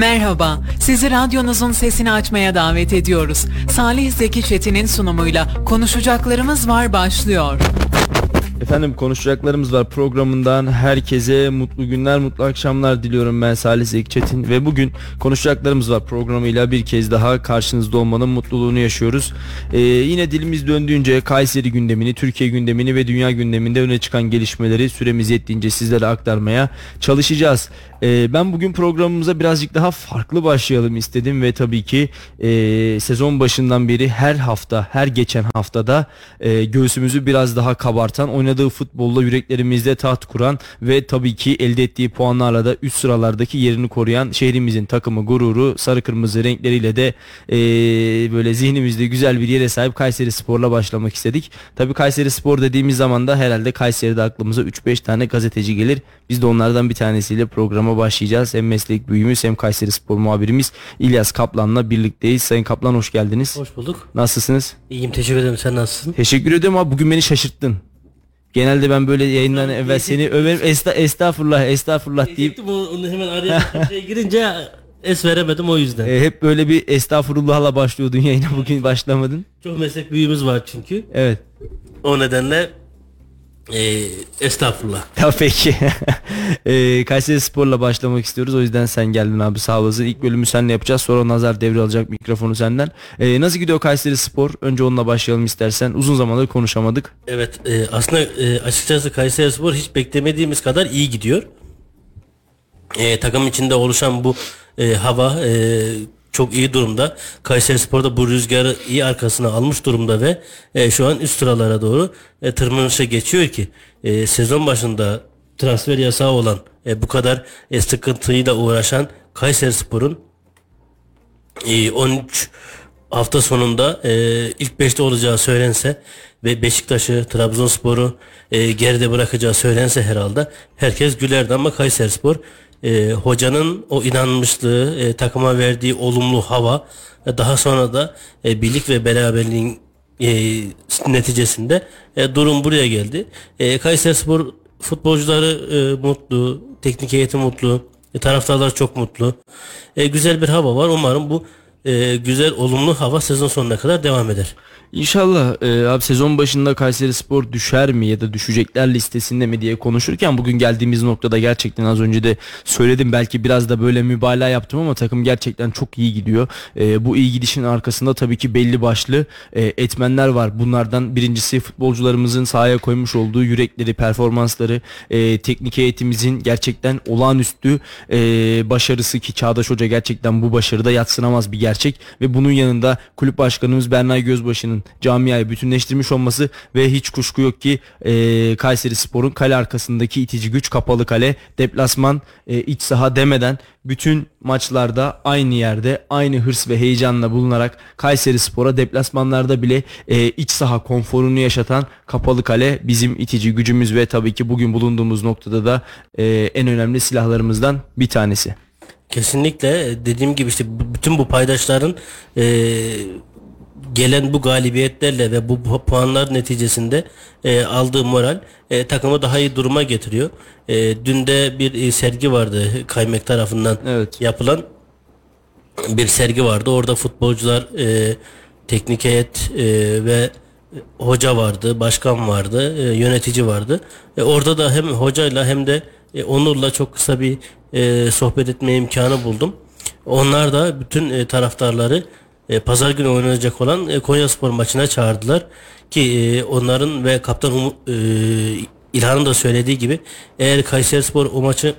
Merhaba, sizi radyonuzun sesini açmaya davet ediyoruz. Salih Zeki Çetin'in sunumuyla Konuşacaklarımız Var başlıyor. Efendim konuşacaklarımız var programından herkese mutlu günler mutlu akşamlar diliyorum ben Salih Zeki Çetin ve bugün konuşacaklarımız var programıyla bir kez daha karşınızda olmanın mutluluğunu yaşıyoruz. Ee, yine dilimiz döndüğünce Kayseri gündemini, Türkiye gündemini ve dünya gündeminde öne çıkan gelişmeleri süremiz yettiğince sizlere aktarmaya çalışacağız. Ee, ben bugün programımıza birazcık daha farklı başlayalım istedim ve tabii ki e, sezon başından beri her hafta her geçen haftada e, göğsümüzü biraz daha kabartan oynadığı futbolla yüreklerimizde taht kuran ve tabii ki elde ettiği puanlarla da üst sıralardaki yerini koruyan şehrimizin takımı gururu sarı kırmızı renkleriyle de e, böyle zihnimizde güzel bir yere sahip Kayseri Spor'la başlamak istedik. Tabii Kayseri Spor dediğimiz zaman da herhalde Kayseri'de aklımıza 3-5 tane gazeteci gelir. Biz de onlardan bir tanesiyle programa başlayacağız. Hem meslek büyüğümüz hem Kayseri Spor muhabirimiz İlyas Kaplan'la birlikteyiz. Sayın Kaplan hoş geldiniz. Hoş bulduk. Nasılsınız? İyiyim teşekkür ederim. Sen nasılsın? Teşekkür ederim ama bugün beni şaşırttın. Genelde ben böyle yayından evvel seni överim. Esta, estağfurullah, estağfurullah deyip onu, hemen araya şeye girince es veremedim o yüzden. e, hep böyle bir estağfurullahla başlıyordun yayına bugün başlamadın. Çok meslek büyüğümüz var çünkü. Evet. O nedenle e, estağfurullah. Ya peki. e, Kayseri Spor'la başlamak istiyoruz. O yüzden sen geldin abi sağ olasın. İlk bölümü seninle yapacağız. Sonra Nazar devralacak mikrofonu senden. E, nasıl gidiyor Kayseri Spor? Önce onunla başlayalım istersen. Uzun zamandır konuşamadık. Evet e, aslında e, açıkçası Kayseri Spor hiç beklemediğimiz kadar iyi gidiyor. E, takım içinde oluşan bu e, hava e, çok iyi durumda. Kayseri Spor'da bu rüzgarı iyi arkasına almış durumda ve e, şu an üst sıralara doğru e, tırmanışa geçiyor ki e, sezon başında transfer yasağı olan e, bu kadar e, sıkıntıyla uğraşan Kayseri Spor'un e, 13 hafta sonunda e, ilk 5'te olacağı söylense ve Beşiktaş'ı, Trabzonspor'u e, geride bırakacağı söylense herhalde herkes gülerdi ama Kayserispor e, hocanın o inanmışlığı, e, takıma verdiği olumlu hava e, daha sonra da e, birlik ve beraberliğin e, neticesinde e, durum buraya geldi. E, Kayserispor futbolcuları e, mutlu, teknik heyeti mutlu, e, taraftarlar çok mutlu. E, güzel bir hava var. Umarım bu e, güzel olumlu hava sezon sonuna kadar devam eder. İnşallah e, abi sezon başında Kayseri Spor düşer mi ya da düşecekler listesinde mi diye konuşurken bugün geldiğimiz noktada gerçekten az önce de söyledim belki biraz da böyle mübalağa yaptım ama takım gerçekten çok iyi gidiyor. E, bu iyi gidişin arkasında tabii ki belli başlı e, etmenler var. Bunlardan birincisi futbolcularımızın sahaya koymuş olduğu yürekleri, performansları, e, teknik heyetimizin gerçekten olağanüstü e, başarısı ki Çağdaş Hoca gerçekten bu başarıda yatsınamaz bir gerçek ve bunun yanında kulüp başkanımız Bernay Gözbaşı'nın camiayı bütünleştirmiş olması ve hiç kuşku yok ki e, Kayseri Spor'un kale arkasındaki itici güç kapalı kale deplasman e, iç saha demeden bütün maçlarda aynı yerde aynı hırs ve heyecanla bulunarak Kayseri Spor'a deplasmanlarda bile e, iç saha konforunu yaşatan kapalı kale bizim itici gücümüz ve tabii ki bugün bulunduğumuz noktada da e, en önemli silahlarımızdan bir tanesi. Kesinlikle dediğim gibi işte bütün bu paydaşların e, gelen bu galibiyetlerle ve bu, puanlar neticesinde e, aldığı moral e, takımı daha iyi duruma getiriyor. E, dün de bir e, sergi vardı Kaymek tarafından Evet. yapılan bir sergi vardı. Orada futbolcular, e, teknik heyet e, ve hoca vardı, başkan vardı, e, yönetici vardı. E, orada da hem hocayla hem de e, Onur'la çok kısa bir e, sohbet etme imkanı buldum. Onlar da bütün e, taraftarları e, pazar günü oynanacak olan e, Konyaspor maçına çağırdılar ki e, onların ve kaptan Umu- e, İlhan'ın da söylediği gibi eğer Kayserispor o maçı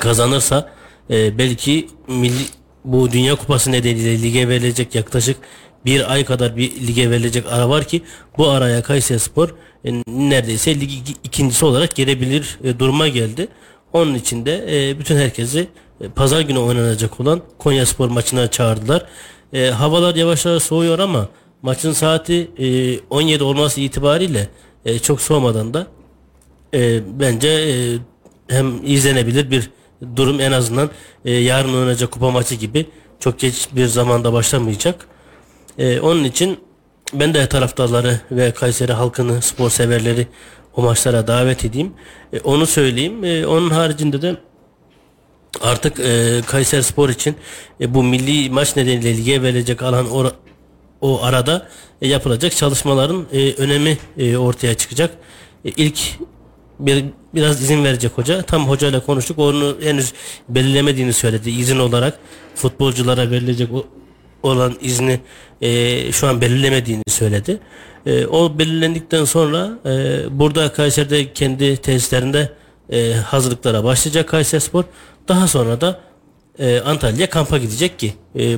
kazanırsa e, belki milli bu Dünya Kupası nedeniyle lige verilecek yaklaşık bir ay kadar bir lige verilecek ara var ki bu araya Kayserispor e, neredeyse lig iki- ikincisi olarak gelebilir e, duruma geldi. Onun için de e, bütün herkesi e, pazar günü oynanacak olan Konyaspor maçına çağırdılar. E, havalar yavaş yavaş soğuyor ama maçın saati e, 17 olması itibariyle e, çok soğumadan da e, bence e, hem izlenebilir bir durum en azından e, yarın oynanacak kupa maçı gibi çok geç bir zamanda başlamayacak. E, onun için ben de taraftarları ve Kayseri halkını, spor severleri o maçlara davet edeyim. E, onu söyleyeyim. E, onun haricinde de artık e, Kayseri Spor için e, bu milli maç nedeniyle lige verilecek alan or- o arada e, yapılacak çalışmaların e, önemi e, ortaya çıkacak. E, ilk bir biraz izin verecek hoca. Tam hocayla konuştuk. Onu henüz belirlemediğini söyledi. İzin olarak futbolculara verilecek o, olan izni e, şu an belirlemediğini söyledi. E, o belirlendikten sonra e, burada Kayseri'de kendi tesislerinde e, hazırlıklara başlayacak Kayserispor. Daha sonra da e, Antalya kampa gidecek ki e,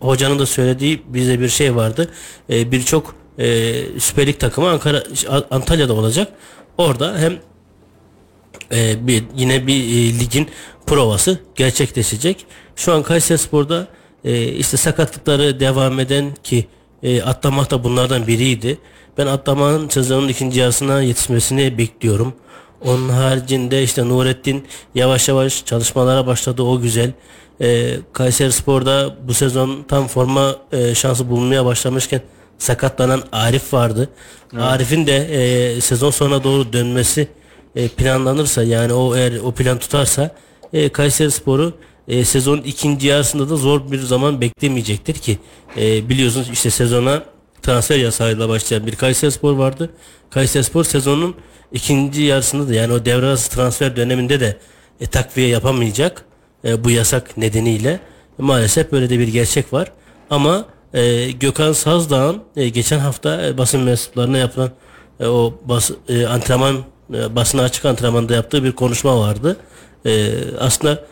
hocanın da söylediği bize bir şey vardı. E, Birçok e, Süper Lig takımı Ankara Antalya'da olacak. Orada hem e, bir yine bir e, ligin provası gerçekleşecek. Şu an Kayserispor'da e, işte sakatlıkları devam eden ki e, atlamak da bunlardan biriydi. Ben atlamanın sezonun ikinci yarısına yetişmesini bekliyorum. Onun haricinde işte Nurettin yavaş yavaş çalışmalara başladı o güzel. E, Kayseri Spor'da bu sezon tam forma e, şansı bulunmaya başlamışken sakatlanan Arif vardı. Evet. Arif'in de e, sezon sonuna doğru dönmesi e, planlanırsa yani o eğer o plan tutarsa e, Kayseri Spor'u e, sezonun ikinci yarısında da zor bir zaman beklemeyecektir ki e, biliyorsunuz işte sezona transfer yasağıyla başlayan bir Kayseri Spor vardı. Kayseri Spor sezonun ikinci yarısında da yani o devre arası transfer döneminde de e, takviye yapamayacak e, bu yasak nedeniyle. Maalesef böyle de bir gerçek var. Ama e, Gökhan Sazdağ'ın e, geçen hafta e, basın mensuplarına yapılan e, o bas, e, antrenman e, basına açık antrenmanda yaptığı bir konuşma vardı. E, aslında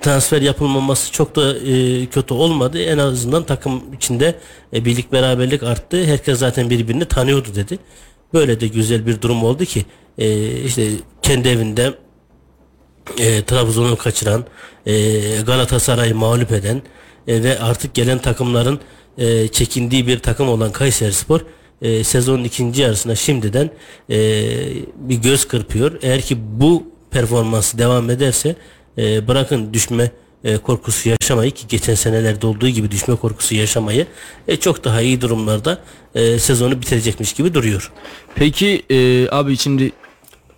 transfer yapılmaması çok da e, kötü olmadı. En azından takım içinde e, birlik beraberlik arttı. Herkes zaten birbirini tanıyordu dedi. Böyle de güzel bir durum oldu ki e, işte kendi evinde e, Trabzon'u kaçıran, e, Galatasaray'ı mağlup eden ve artık gelen takımların çekindiği bir takım olan Kayserispor e, sezonun ikinci yarısına şimdiden bir göz kırpıyor. Eğer ki bu performansı devam ederse e, bırakın düşme e, korkusu yaşamayı ki geçen senelerde olduğu gibi düşme korkusu yaşamayı e, çok daha iyi durumlarda e, sezonu bitirecekmiş gibi duruyor. Peki e, abi şimdi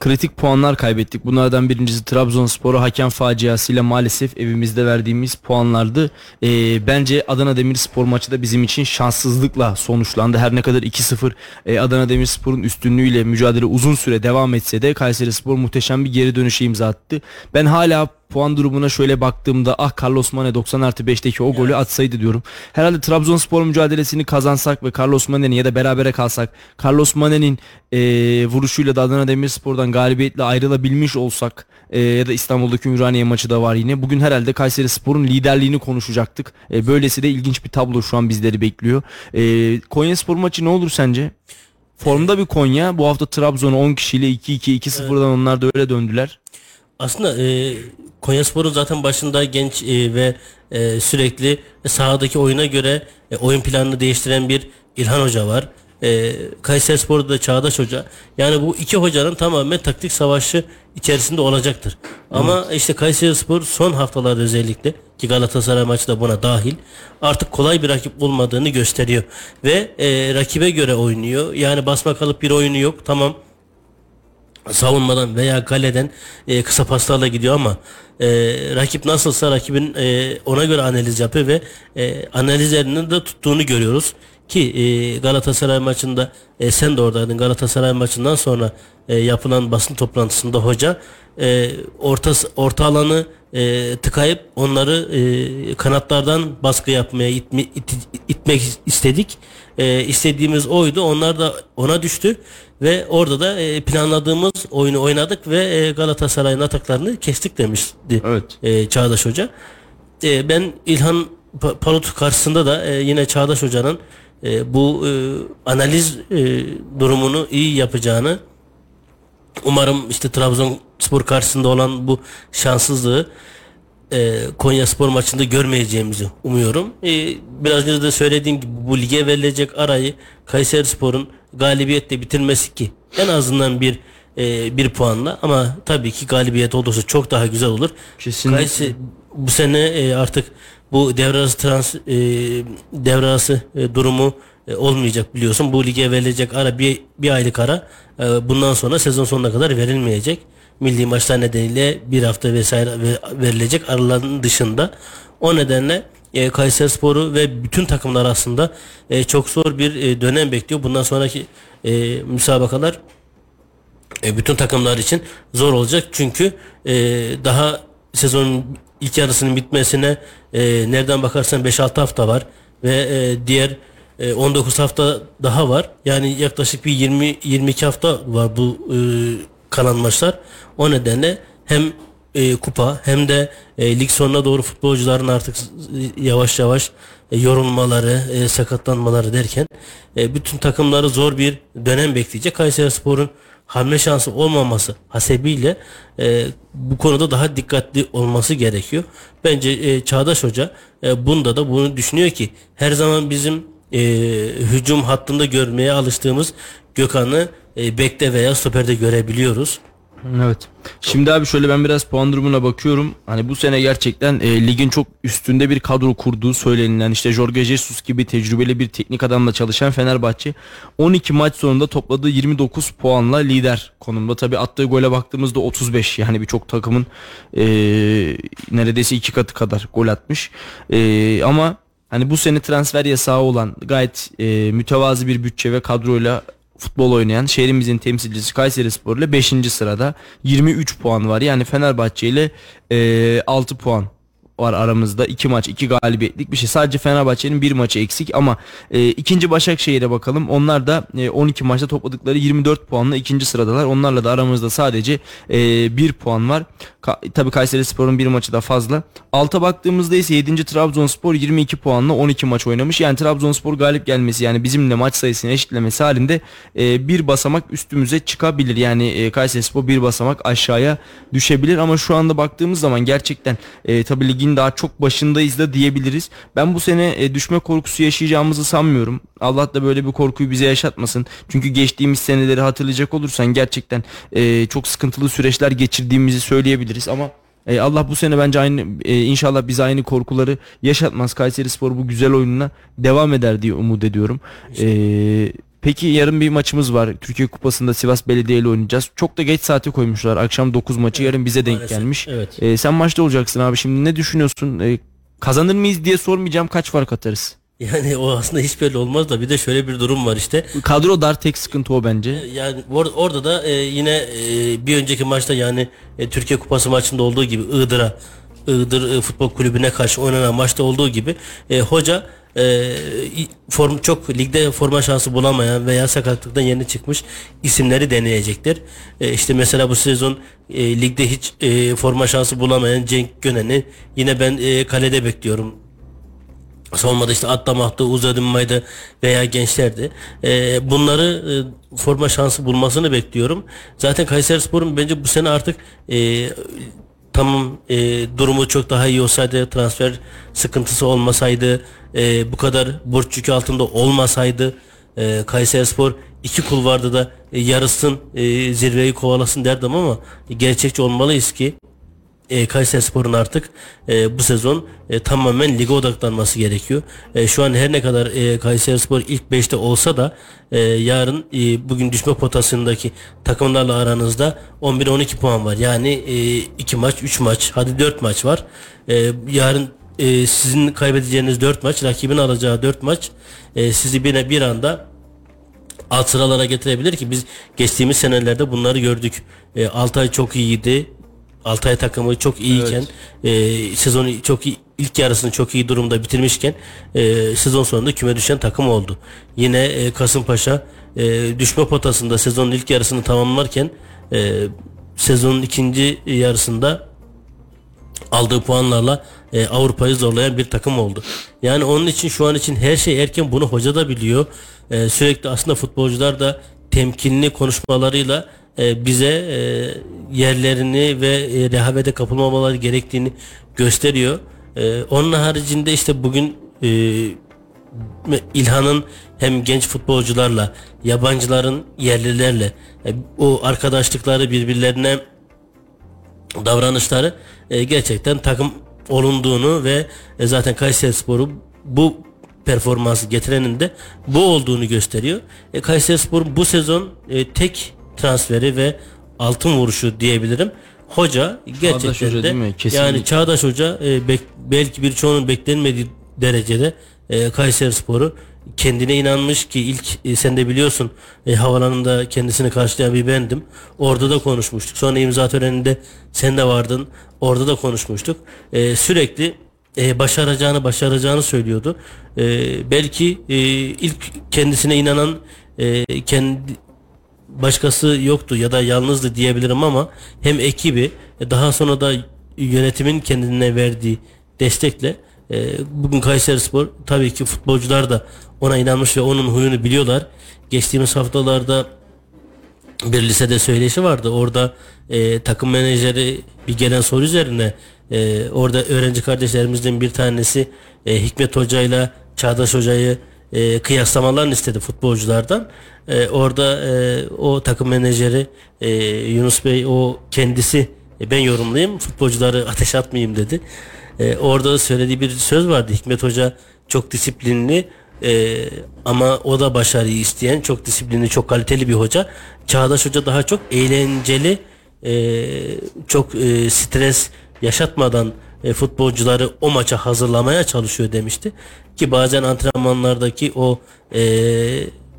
kritik puanlar kaybettik. Bunlardan birincisi Trabzonspor'a hakem faciasıyla maalesef evimizde verdiğimiz puanlardı. E, bence Adana Demirspor maçı da bizim için şanssızlıkla sonuçlandı. Her ne kadar 2-0 e, Adana Demirspor'un üstünlüğüyle mücadele uzun süre devam etse de Kayseri Spor muhteşem bir geri dönüşe imza attı. Ben hala puan durumuna şöyle baktığımda ah Carlos Mane 90 artı 5'teki o golü atsaydı diyorum. Herhalde Trabzonspor mücadelesini kazansak ve Carlos Mane'nin ya da berabere kalsak Carlos Mane'nin e, vuruşuyla da Adana Demirspor'dan galibiyetle ayrılabilmiş olsak e, ya da İstanbul'daki Ümraniye maçı da var yine. Bugün herhalde Kayseri Spor'un liderliğini konuşacaktık. E, böylesi de ilginç bir tablo şu an bizleri bekliyor. E, Konya Spor maçı ne olur sence? Formda bir Konya. Bu hafta Trabzon'u 10 kişiyle 2-2, 2-0'dan evet. onlar da öyle döndüler. Aslında e, Konyaspor'un zaten başında genç e, ve e, sürekli sahadaki oyuna göre e, oyun planını değiştiren bir İlhan Hoca var. E, Kayseri Spor'da da Çağdaş Hoca. Yani bu iki hocanın tamamen taktik savaşı içerisinde olacaktır. Ama evet. işte Kayseri Spor son haftalarda özellikle ki Galatasaray maçı da buna dahil artık kolay bir rakip olmadığını gösteriyor. Ve e, rakibe göre oynuyor. Yani basma kalıp bir oyunu yok. Tamam savunmadan veya kaleden e, kısa paslarla gidiyor ama e, rakip nasılsa rakibin e, ona göre analiz yapıyor ve e, analizlerinin de tuttuğunu görüyoruz ki e, Galatasaray maçında e, sen de oradaydın Galatasaray maçından sonra e, yapılan basın toplantısında hoca e, orta orta alanı e, tıkayıp onları e, kanatlardan baskı yapmaya itme, it, itmek istedik. E, istediğimiz oydu. Onlar da ona düştü ve orada da e, planladığımız oyunu oynadık ve e, Galatasaray'ın ataklarını kestik demişti evet. e, Çağdaş Hoca. E, ben İlhan Palut karşısında da e, yine Çağdaş Hoca'nın e, bu e, analiz e, durumunu iyi yapacağını umarım işte Trabzonspor karşısında olan bu şanssızlığı e, Konya Spor maçında görmeyeceğimizi umuyorum. E, biraz önce de söylediğim gibi bu lige verilecek arayı Kayseri Spor'un galibiyetle bitirmesi ki en azından bir e, bir puanla ama tabii ki galibiyet olursa çok daha güzel olur. Kesinlikle. Kayseri bu sene e, artık bu devre arası trans e, devre arası e, durumu e, olmayacak biliyorsun. Bu lige verilecek ara bir, bir aylık ara e, bundan sonra sezon sonuna kadar verilmeyecek. milli maçlar nedeniyle bir hafta vesaire verilecek araların dışında. O nedenle e, Kayseri Sporu ve bütün takımlar aslında e, çok zor bir e, dönem bekliyor. Bundan sonraki e, müsabakalar e, bütün takımlar için zor olacak. Çünkü e, daha sezonun ilk yarısının bitmesine e, nereden bakarsan 5-6 hafta var ve e, diğer e, 19 hafta daha var. Yani yaklaşık bir 20 22 hafta var bu e, kalan maçlar. O nedenle hem e, kupa hem de e, lig sonuna doğru futbolcuların artık yavaş yavaş e, yorulmaları, e, sakatlanmaları derken e, bütün takımları zor bir dönem bekleyecek. Kayseri Spor'un hamle şansı olmaması hasebiyle e, bu konuda daha dikkatli olması gerekiyor. Bence e, Çağdaş Hoca e, bunda da bunu düşünüyor ki her zaman bizim e, hücum hattında görmeye alıştığımız Gökhan'ı e, bekte veya stoperde görebiliyoruz. Evet. Şimdi abi şöyle ben biraz puan durumuna bakıyorum. Hani bu sene gerçekten e, ligin çok üstünde bir kadro kurduğu söylenilen işte Jorge Jesus gibi tecrübeli bir teknik adamla çalışan Fenerbahçe 12 maç sonunda topladığı 29 puanla lider konumda. Tabi attığı gole baktığımızda 35 yani birçok takımın e, neredeyse iki katı kadar gol atmış. E, ama hani bu sene transfer yasağı olan gayet e, mütevazı bir bütçe ve kadroyla futbol oynayan şehrimizin temsilcisi Kayseri Spor ile 5. sırada 23 puan var. Yani Fenerbahçe ile e, 6 puan var aramızda. iki maç iki galibiyetlik bir şey. Sadece Fenerbahçe'nin bir maçı eksik ama e, ikinci Başakşehir'e bakalım. Onlar da e, 12 maçta topladıkları 24 puanla ikinci sıradalar. Onlarla da aramızda sadece e, bir puan var. Ka Tabii Kayseri Spor'un bir maçı da fazla. Alta baktığımızda ise 7. Trabzonspor 22 puanla 12 maç oynamış. Yani Trabzonspor galip gelmesi yani bizimle maç sayısını eşitlemesi halinde e, bir basamak üstümüze çıkabilir. Yani e, Kayseri Spor bir basamak aşağıya düşebilir ama şu anda baktığımız zaman gerçekten e, tabii ligin daha çok başındayız da diyebiliriz. Ben bu sene e, düşme korkusu yaşayacağımızı sanmıyorum. Allah da böyle bir korkuyu bize yaşatmasın. Çünkü geçtiğimiz seneleri hatırlayacak olursan gerçekten e, çok sıkıntılı süreçler geçirdiğimizi söyleyebiliriz ama e, Allah bu sene bence aynı e, inşallah bize aynı korkuları yaşatmaz. Kayseri Spor bu güzel oyununa devam eder diye umut ediyorum. E, peki yarın bir maçımız var. Türkiye Kupası'nda Sivas Belediye ile oynayacağız. Çok da geç saate koymuşlar. Akşam 9 maçı yarın bize denk Maalesef, gelmiş. evet. E, sen maçta olacaksın abi. Şimdi ne düşünüyorsun? E, kazanır mıyız diye sormayacağım. Kaç fark atarız? Yani o aslında hiç belli olmaz da bir de şöyle bir durum var işte. Kadro dar tek sıkıntı o bence. Yani or- orada da e, yine e, bir önceki maçta yani e, Türkiye Kupası maçında olduğu gibi Iğdır'a Iğdır e, Futbol Kulübü'ne karşı oynanan maçta olduğu gibi e, hoca e, form çok ligde forma şansı bulamayan veya sakatlıktan yeni çıkmış isimleri deneyecektir. E, işte mesela bu sezon e, ligde hiç e, forma şansı bulamayan Cenk Gönen'i yine ben e, kalede bekliyorum. Savunmada işte Atlamahtı, Uzadınmaydı veya gençlerdi. Ee, bunları e, forma şansı bulmasını bekliyorum. Zaten Kayseri Spor'un bence bu sene artık e, tamam e, durumu çok daha iyi olsaydı, transfer sıkıntısı olmasaydı, e, bu kadar borç yükü altında olmasaydı e, Kayseri Spor iki kulvarda da e, yarısın e, zirveyi kovalasın derdim ama gerçekçi olmalıyız ki e, Kayseri Spor'un artık e, bu sezon e, tamamen lige odaklanması gerekiyor. E, şu an her ne kadar e, Kayseri Spor ilk 5'te olsa da e, yarın e, bugün düşme potasındaki takımlarla aranızda 11-12 puan var. Yani 2 e, maç, 3 maç, hadi 4 maç var. E, yarın e, sizin kaybedeceğiniz 4 maç, rakibin alacağı 4 maç e, sizi bir, bir anda alt sıralara getirebilir ki biz geçtiğimiz senelerde bunları gördük. E, Altay çok iyiydi. Altay takımı çok iyiyken e, sezonu çok iyi ilk yarısını çok iyi durumda bitirmişken e, sezon sonunda küme düşen takım oldu. Yine e, Kasımpaşa e, düşme potasında sezonun ilk yarısını tamamlarken e, sezonun ikinci yarısında aldığı puanlarla e, Avrupa'yı zorlayan bir takım oldu. Yani onun için şu an için her şey erken bunu hoca da biliyor. E, sürekli aslında futbolcular da temkinli konuşmalarıyla bize e, yerlerini ve e, rehavete kapılmamaları gerektiğini gösteriyor. E, onun haricinde işte bugün e, İlhan'ın hem genç futbolcularla yabancıların yerlilerle e, o arkadaşlıkları birbirlerine davranışları e, gerçekten takım olunduğunu ve e, zaten Kayseri Sporu bu performansı getirenin de bu olduğunu gösteriyor. E, Kayseri Spor bu sezon e, tek transferi ve altın vuruşu diyebilirim. Hoca gerçekten Çağdaş Hoca de mi? Kesinlikle. yani Çağdaş Hoca e, bek- belki birçoğunun beklenmediği derecede e, Kayseri Sporu kendine inanmış ki ilk e, sen de biliyorsun e, havalanında kendisini karşılayan bir bendim. Orada da konuşmuştuk. Sonra imza töreninde sen de vardın. Orada da konuşmuştuk. E, sürekli e, başaracağını başaracağını söylüyordu. E, belki e, ilk kendisine inanan e, kendi başkası yoktu ya da yalnızdı diyebilirim ama hem ekibi e, daha sonra da yönetimin kendine verdiği destekle e, bugün Kayserispor tabii ki futbolcular da ona inanmış ve onun huyunu biliyorlar. Geçtiğimiz haftalarda bir lisede söyleşi vardı. Orada e, takım menajeri bir gelen soru üzerine e, orada öğrenci kardeşlerimizden bir tanesi e, Hikmet Hoca ile Çağdaş Hoca'yı e, kıyaslamalarını istedi futbolculardan. E, orada e, o takım menajeri e, Yunus Bey o kendisi e, ben yorumlayayım futbolcuları ateş atmayayım dedi. E, orada da söylediği bir söz vardı. Hikmet Hoca çok disiplinli e, ama o da başarıyı isteyen çok disiplinli çok kaliteli bir hoca. Çağdaş Hoca daha çok eğlenceli e, çok e, stres yaşatmadan e, futbolcuları o maça hazırlamaya çalışıyor demişti. Ki bazen antrenmanlardaki o e,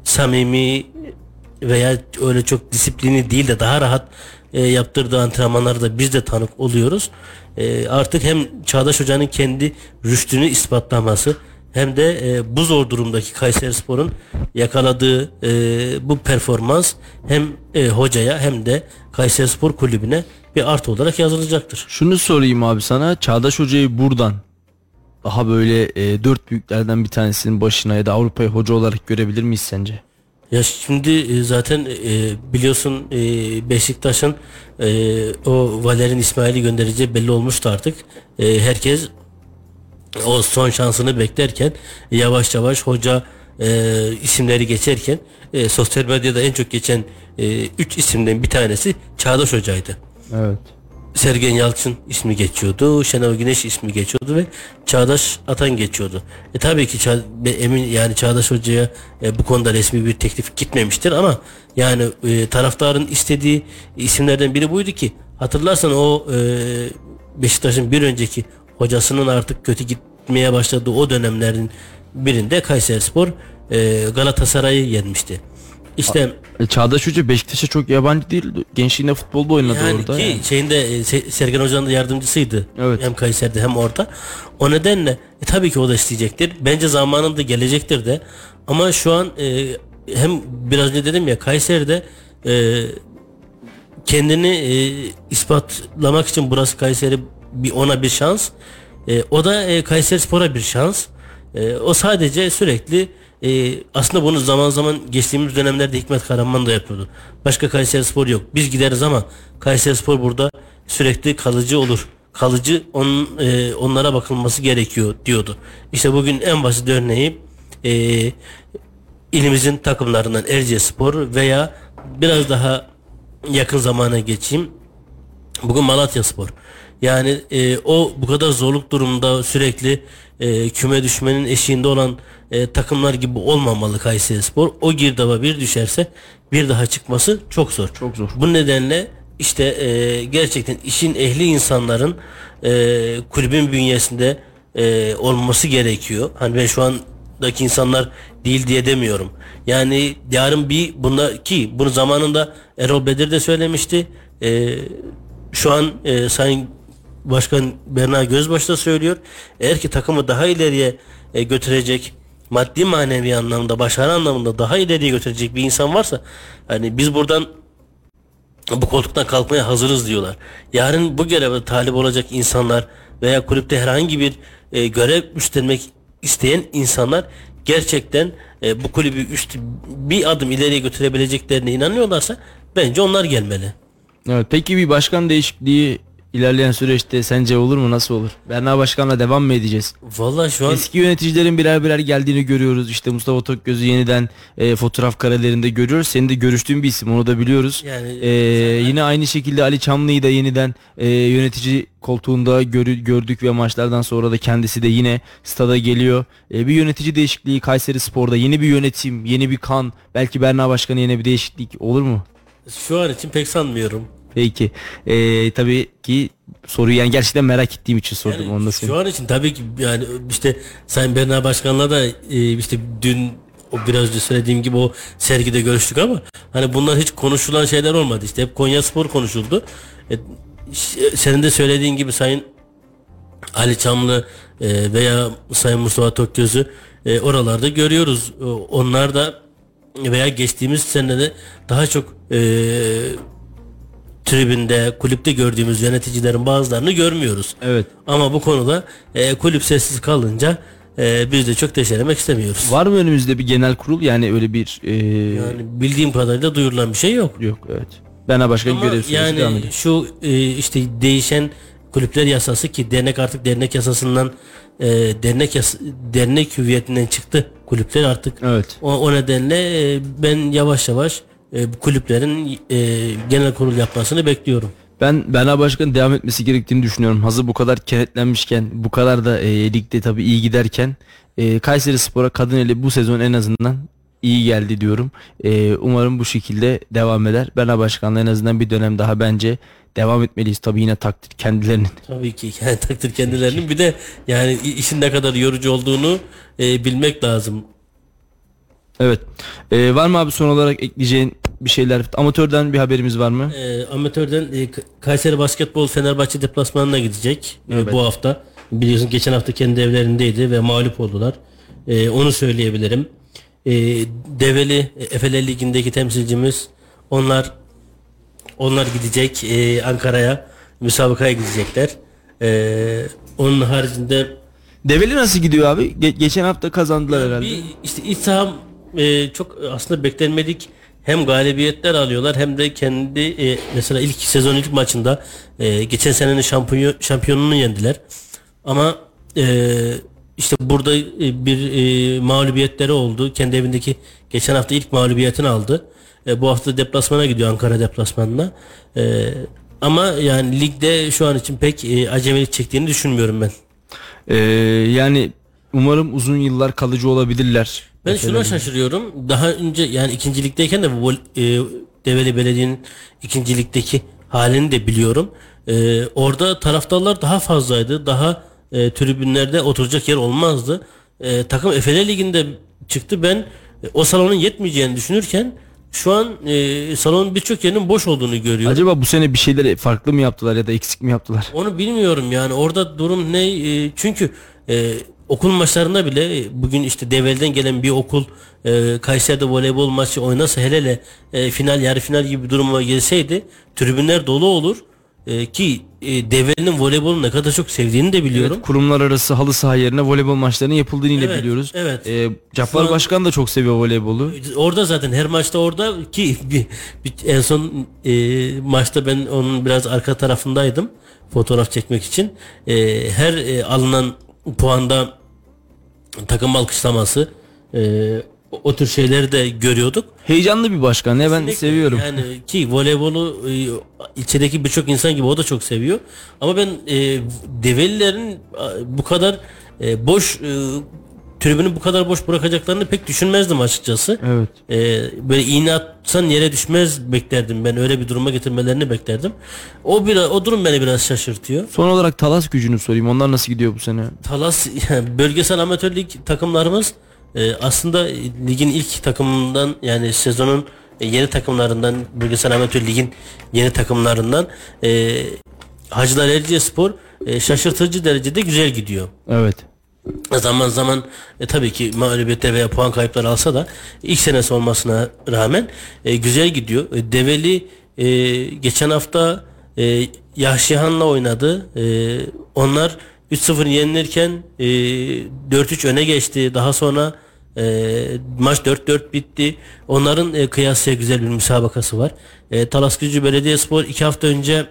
samimi veya öyle çok disiplini değil de daha rahat e, yaptırdığı antrenmanlarda biz de tanık oluyoruz. E, artık hem Çağdaş Hoca'nın kendi rüştünü ispatlaması hem de e, bu zor durumdaki Kayserispor'un yakaladığı e, bu performans hem e, hocaya hem de Kayserispor kulübüne bir artı olarak yazılacaktır. Şunu sorayım abi sana. Çağdaş Hoca'yı buradan daha böyle e, dört büyüklerden bir tanesinin başına ya da Avrupa'ya hoca olarak görebilir miyiz sence? Ya şimdi e, zaten e, biliyorsun e, Beşiktaş'ın e, o Valer'in İsmail'i göndereceği belli olmuştu artık. E, herkes o son şansını beklerken yavaş yavaş hoca e, isimleri geçerken e, sosyal medyada en çok geçen 3 isimden bir tanesi Çağdaş Hoca'ydı. Evet. Sergen Yalçın ismi geçiyordu, Şenol Güneş ismi geçiyordu ve Çağdaş Atan geçiyordu. E tabii ki emin yani Çağdaş Hoca'ya e, bu konuda resmi bir teklif gitmemiştir ama yani e, taraftarın istediği isimlerden biri buydu ki hatırlarsan o e, Beşiktaş'ın bir önceki hocasının artık kötü gitmeye başladığı o dönemlerin birinde Kayserispor e, Galatasaray'ı yenmişti. İşte E, Çağdaş Hoca Beşiktaş'a çok yabancı değil. Gençliğinde futbolda oynadı yani orada. ki yani. şeyinde e, Se- Sergen Hoca'nın da yardımcısıydı. Evet. Hem Kayseri'de hem orada. O nedenle e, tabii ki o da isteyecektir. Bence zamanında gelecektir de. Ama şu an e, hem biraz önce dedim ya Kayseri'de e, kendini e, ispatlamak için burası Kayseri bir ona bir şans. E, o da e, Kayseri Spor'a bir şans. E, o sadece sürekli e, aslında bunu zaman zaman geçtiğimiz dönemlerde Hikmet Karaman da yapıyordu. Başka Kayseri Spor yok. Biz gideriz ama Kayseri Spor burada sürekli kalıcı olur. Kalıcı on, e, onlara bakılması gerekiyor diyordu. İşte bugün en basit örneği e, ilimizin takımlarından Erciyes Spor veya biraz daha yakın zamana geçeyim. Bugün Malatya Spor. Yani e, o bu kadar zorluk durumda sürekli e, küme düşmenin eşiğinde olan e, takımlar gibi olmamalı Kayseri Spor. O girdaba bir düşerse bir daha çıkması çok zor. Çok zor. Bu nedenle işte e, gerçekten işin ehli insanların e, kulübün bünyesinde e, olması gerekiyor. Hani ben şu andaki insanlar değil diye demiyorum. Yani yarın bir bunda ki bunu zamanında Erol Bedir de söylemişti. E, şu an e, Sayın Başkan Berna Gözbaşı da söylüyor. Eğer ki takımı daha ileriye e, götürecek maddi manevi anlamda başarı anlamında daha ileriye götürecek bir insan varsa hani biz buradan bu koltuktan kalkmaya hazırız diyorlar. Yarın bu göreve talip olacak insanlar veya kulüpte herhangi bir e, görev üstlenmek isteyen insanlar gerçekten e, bu kulübü üst bir adım ileriye götürebileceklerine inanıyorlarsa bence onlar gelmeli. Evet, peki bir başkan değişikliği ilerleyen süreçte sence olur mu? Nasıl olur? Berna Başkan'la devam mı edeceğiz? Vallahi şu an Eski yöneticilerin birer birer geldiğini görüyoruz. İşte Mustafa Tokgöz'ü yeniden e, fotoğraf karelerinde görüyoruz. Senin de görüştüğün bir isim onu da biliyoruz. Yani- E, yine aynı şekilde Ali Çamlı'yı da yeniden e, yönetici koltuğunda görü- gördük ve maçlardan sonra da kendisi de yine stada geliyor. E, bir yönetici değişikliği Kayseri Spor'da yeni bir yönetim, yeni bir kan, belki Berna Başkanı yine bir değişiklik olur mu? Şu an için pek sanmıyorum. Peki. Ee, tabii ki soruyu yani gerçekten merak ettiğim için sordum Yani onu da şu söyleyeyim. an için tabii ki yani işte Sayın Berna Başkan'la da e, işte dün o biraz önce söylediğim gibi o sergide görüştük ama hani bunlar hiç konuşulan şeyler olmadı. İşte hep Konya Spor konuşuldu. E, senin de söylediğin gibi Sayın Ali Çamlı e, veya Sayın Mustafa Tokgöz'ü e, oralarda görüyoruz. O- Onlar da veya geçtiğimiz senede daha çok e, tribünde, kulüpte gördüğümüz yöneticilerin bazılarını görmüyoruz. Evet. Ama bu konuda e, kulüp sessiz kalınca e, biz de çok deşelemek istemiyoruz. Var mı önümüzde bir genel kurul yani öyle bir e, Yani bildiğim kadarıyla duyurulan bir şey yok. yok evet. Bana başkan Ama görev süresi devam yani ediyor. şu e, işte değişen kulüpler yasası ki dernek artık dernek yasasından e, dernek yas dernek hüviyetinden çıktı kulüpler artık. Evet. O, o nedenle e, ben yavaş yavaş e, bu kulüplerin e, genel kurul yapmasını bekliyorum. Ben Bena Başkan'ın devam etmesi gerektiğini düşünüyorum. Hazır bu kadar kenetlenmişken, bu kadar da e, ligde tabii iyi giderken e, Kayseri Spor'a kadın eli bu sezon en azından iyi geldi diyorum. E, umarım bu şekilde devam eder. Bena Başkan'la en azından bir dönem daha bence devam etmeliyiz. Tabii yine takdir kendilerinin. Tabii ki yani takdir kendilerinin bir de yani işin ne kadar yorucu olduğunu e, bilmek lazım. Evet. E, var mı abi son olarak ekleyeceğin bir şeyler? Amatörden bir haberimiz var mı? E, amatörden e, Kayseri Basketbol Fenerbahçe deplasmanına gidecek e, Evet. bu hafta. Biliyorsun geçen hafta kendi evlerindeydi ve mağlup oldular. E, onu söyleyebilirim. E, Develi e, Efeler Ligi'ndeki temsilcimiz onlar onlar gidecek e, Ankara'ya müsabakaya gidecekler. E, onun haricinde Develi nasıl gidiyor abi? Ge- geçen hafta kazandılar herhalde. Bir işte iç saham e, çok aslında beklenmedik hem galibiyetler alıyorlar hem de kendi e, mesela ilk sezon ilk maçında e, geçen senenin şampiyon şampiyonunu yendiler. Ama e, işte burada e, bir e, mağlubiyetleri oldu. Kendi evindeki geçen hafta ilk mağlubiyetini aldı. E, bu hafta deplasmana gidiyor Ankara deplasmanına. E, ama yani ligde şu an için pek e, acemilik çektiğini düşünmüyorum ben. Ee, yani umarım uzun yıllar kalıcı olabilirler. Ben şuna şaşırıyorum. Daha önce yani ikincilikteyken de vol, e, Develi Belediye'nin ikincilikteki halini de biliyorum. E, orada taraftarlar daha fazlaydı. Daha e, tribünlerde oturacak yer olmazdı. E, takım Efele Ligi'nde çıktı. Ben e, o salonun yetmeyeceğini düşünürken şu an e, salonun birçok yerinin boş olduğunu görüyorum. Acaba bu sene bir şeyleri farklı mı yaptılar ya da eksik mi yaptılar? Onu bilmiyorum yani orada durum ne E, çünkü e, okul maçlarında bile e, bugün işte Devel'den gelen bir okul e, Kayseri'de voleybol maçı oynasa hele hele e, final yarı final gibi bir duruma gelseydi tribünler dolu olur E, ki e, Devel'in voleybolu ne kadar çok sevdiğini de biliyorum. Evet, kurumlar arası halı saha yerine voleybol maçlarının yapıldığını Evet, biliyoruz. evet. Ee, Cappar an- Başkan da çok seviyor voleybolu. Orada zaten her maçta orada ki bir, bir- en son e, maçta ben onun biraz arka tarafındaydım fotoğraf çekmek için. E, her e, alınan puanda takım alkışlaması e, o, o tür şeyleri de görüyorduk. Heyecanlı bir başkan ya ben Kesinlikle. seviyorum. Yani ki voleybolu e, ilçedeki birçok insan gibi o da çok seviyor. Ama ben e, Develilerin a, bu kadar e, boş e, tribünü bu kadar boş bırakacaklarını pek düşünmezdim açıkçası. Evet. E, böyle iğne atsan yere düşmez beklerdim ben öyle bir duruma getirmelerini beklerdim. O biraz o durum beni biraz şaşırtıyor. Son olarak Talas gücünü sorayım. Onlar nasıl gidiyor bu sene? Talas yani bölgesel amatör lig takımlarımız e, aslında ligin ilk takımından yani sezonun e, yeni takımlarından bölgesel amatör ligin yeni takımlarından e, Hacılar Erciyespor e, şaşırtıcı derecede güzel gidiyor. Evet. Zaman zaman e, tabii ki mağlubiyetler veya puan kayıpları alsa da ilk senesi olmasına rağmen e, güzel gidiyor. E, Develi e, geçen hafta e, Yahşihan'la oynadı. E, onlar 3-0 yenilirken e, 4-3 öne geçti. Daha sonra e, maç 4-4 bitti. Onların e, kıyasıya güzel bir müsabakası var. E, Talas Gücü Belediyespor 2 hafta önce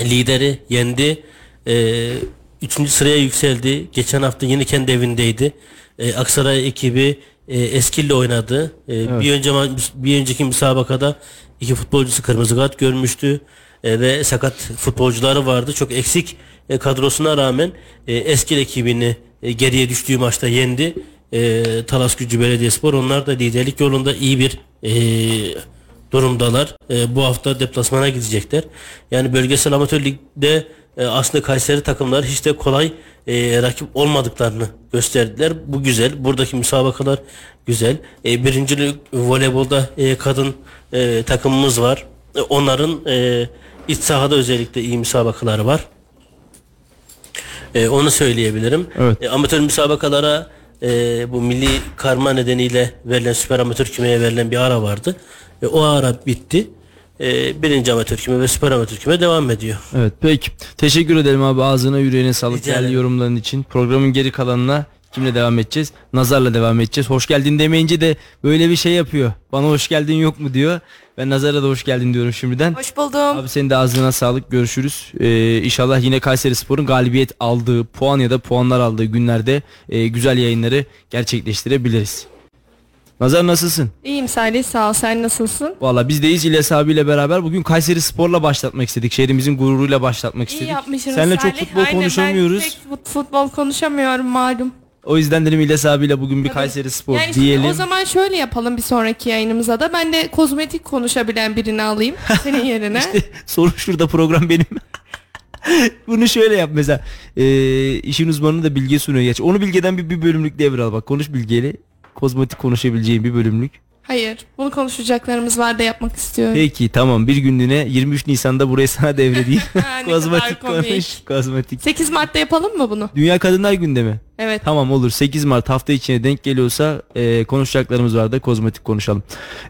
lideri yendi. Ee, üçüncü sıraya yükseldi. Geçen hafta yine kendi evindeydi. Ee, Aksaray ekibi e, Eskil'le oynadı. Ee, Bir önce bir önceki müsabakada iki futbolcusu kırmızı kart görmüştü. Ee, ve sakat futbolcuları vardı. Çok eksik e, kadrosuna rağmen e, Eskil ekibini e, geriye düştüğü maçta yendi. E, Talas Gücü Belediyespor onlar da liderlik yolunda iyi bir e, durumdalar. E, bu hafta deplasmana gidecekler. Yani bölgesel amatör ligde e, aslında Kayseri takımlar hiç de kolay e, rakip olmadıklarını gösterdiler. Bu güzel. Buradaki müsabakalar güzel. E, birincilik voleybolda e, kadın e, takımımız var. E, onların e, iç sahada özellikle iyi müsabakaları var. E, onu söyleyebilirim. Evet. E, amatör müsabakalara e, bu milli karma nedeniyle verilen süper amatör kümeye verilen bir ara vardı. E, o ara bitti. E, birinci amatör küme ve süper amatör küme devam ediyor. Evet peki. Teşekkür ederim abi ağzına yüreğine sağlık Rica değerli ederim. yorumların için. Programın geri kalanına kimle devam edeceğiz? Nazar'la devam edeceğiz. Hoş geldin demeyince de böyle bir şey yapıyor. Bana hoş geldin yok mu diyor. Ben Nazar'a da hoş geldin diyorum şimdiden. Hoş buldum. Abi senin de ağzına sağlık görüşürüz. Ee, inşallah yine Kayseri Spor'un galibiyet aldığı puan ya da puanlar aldığı günlerde e, güzel yayınları gerçekleştirebiliriz. Nazar nasılsın? İyiyim Salih sağ ol. Sen nasılsın? Valla biz deyiz İlyas abiyle beraber bugün Kayseri Spor'la başlatmak istedik. Şehrimizin gururuyla başlatmak İyi istedik. yapmışsınız Seninle çok Salih. futbol Aynen, konuşamıyoruz. Ben pek fut- futbol konuşamıyorum malum. O yüzden dedim İlyas abiyle bugün bir Tabii. Kayseri Spor Yani şimdi diyelim. o zaman şöyle yapalım bir sonraki yayınımıza da. Ben de kozmetik konuşabilen birini alayım senin yerine. Sorun şurada program benim. Bunu şöyle yap mesela. Ee, işin uzmanı da Bilge sunuyor. Geç. Onu Bilge'den bir, bir bölümlük devral bak. Konuş Bilge'yle. Kozmetik konuşabileceğim bir bölümlük. Hayır. Bunu konuşacaklarımız var da yapmak istiyorum. Peki tamam bir günlüğüne 23 Nisan'da burayı sana devredeyim. Kozmetik konuş. Kozmetik. 8 Mart'ta yapalım mı bunu? Dünya Kadınlar Günde mi? Evet. Tamam olur 8 Mart hafta içine denk geliyorsa e, konuşacaklarımız var da kozmetik konuşalım.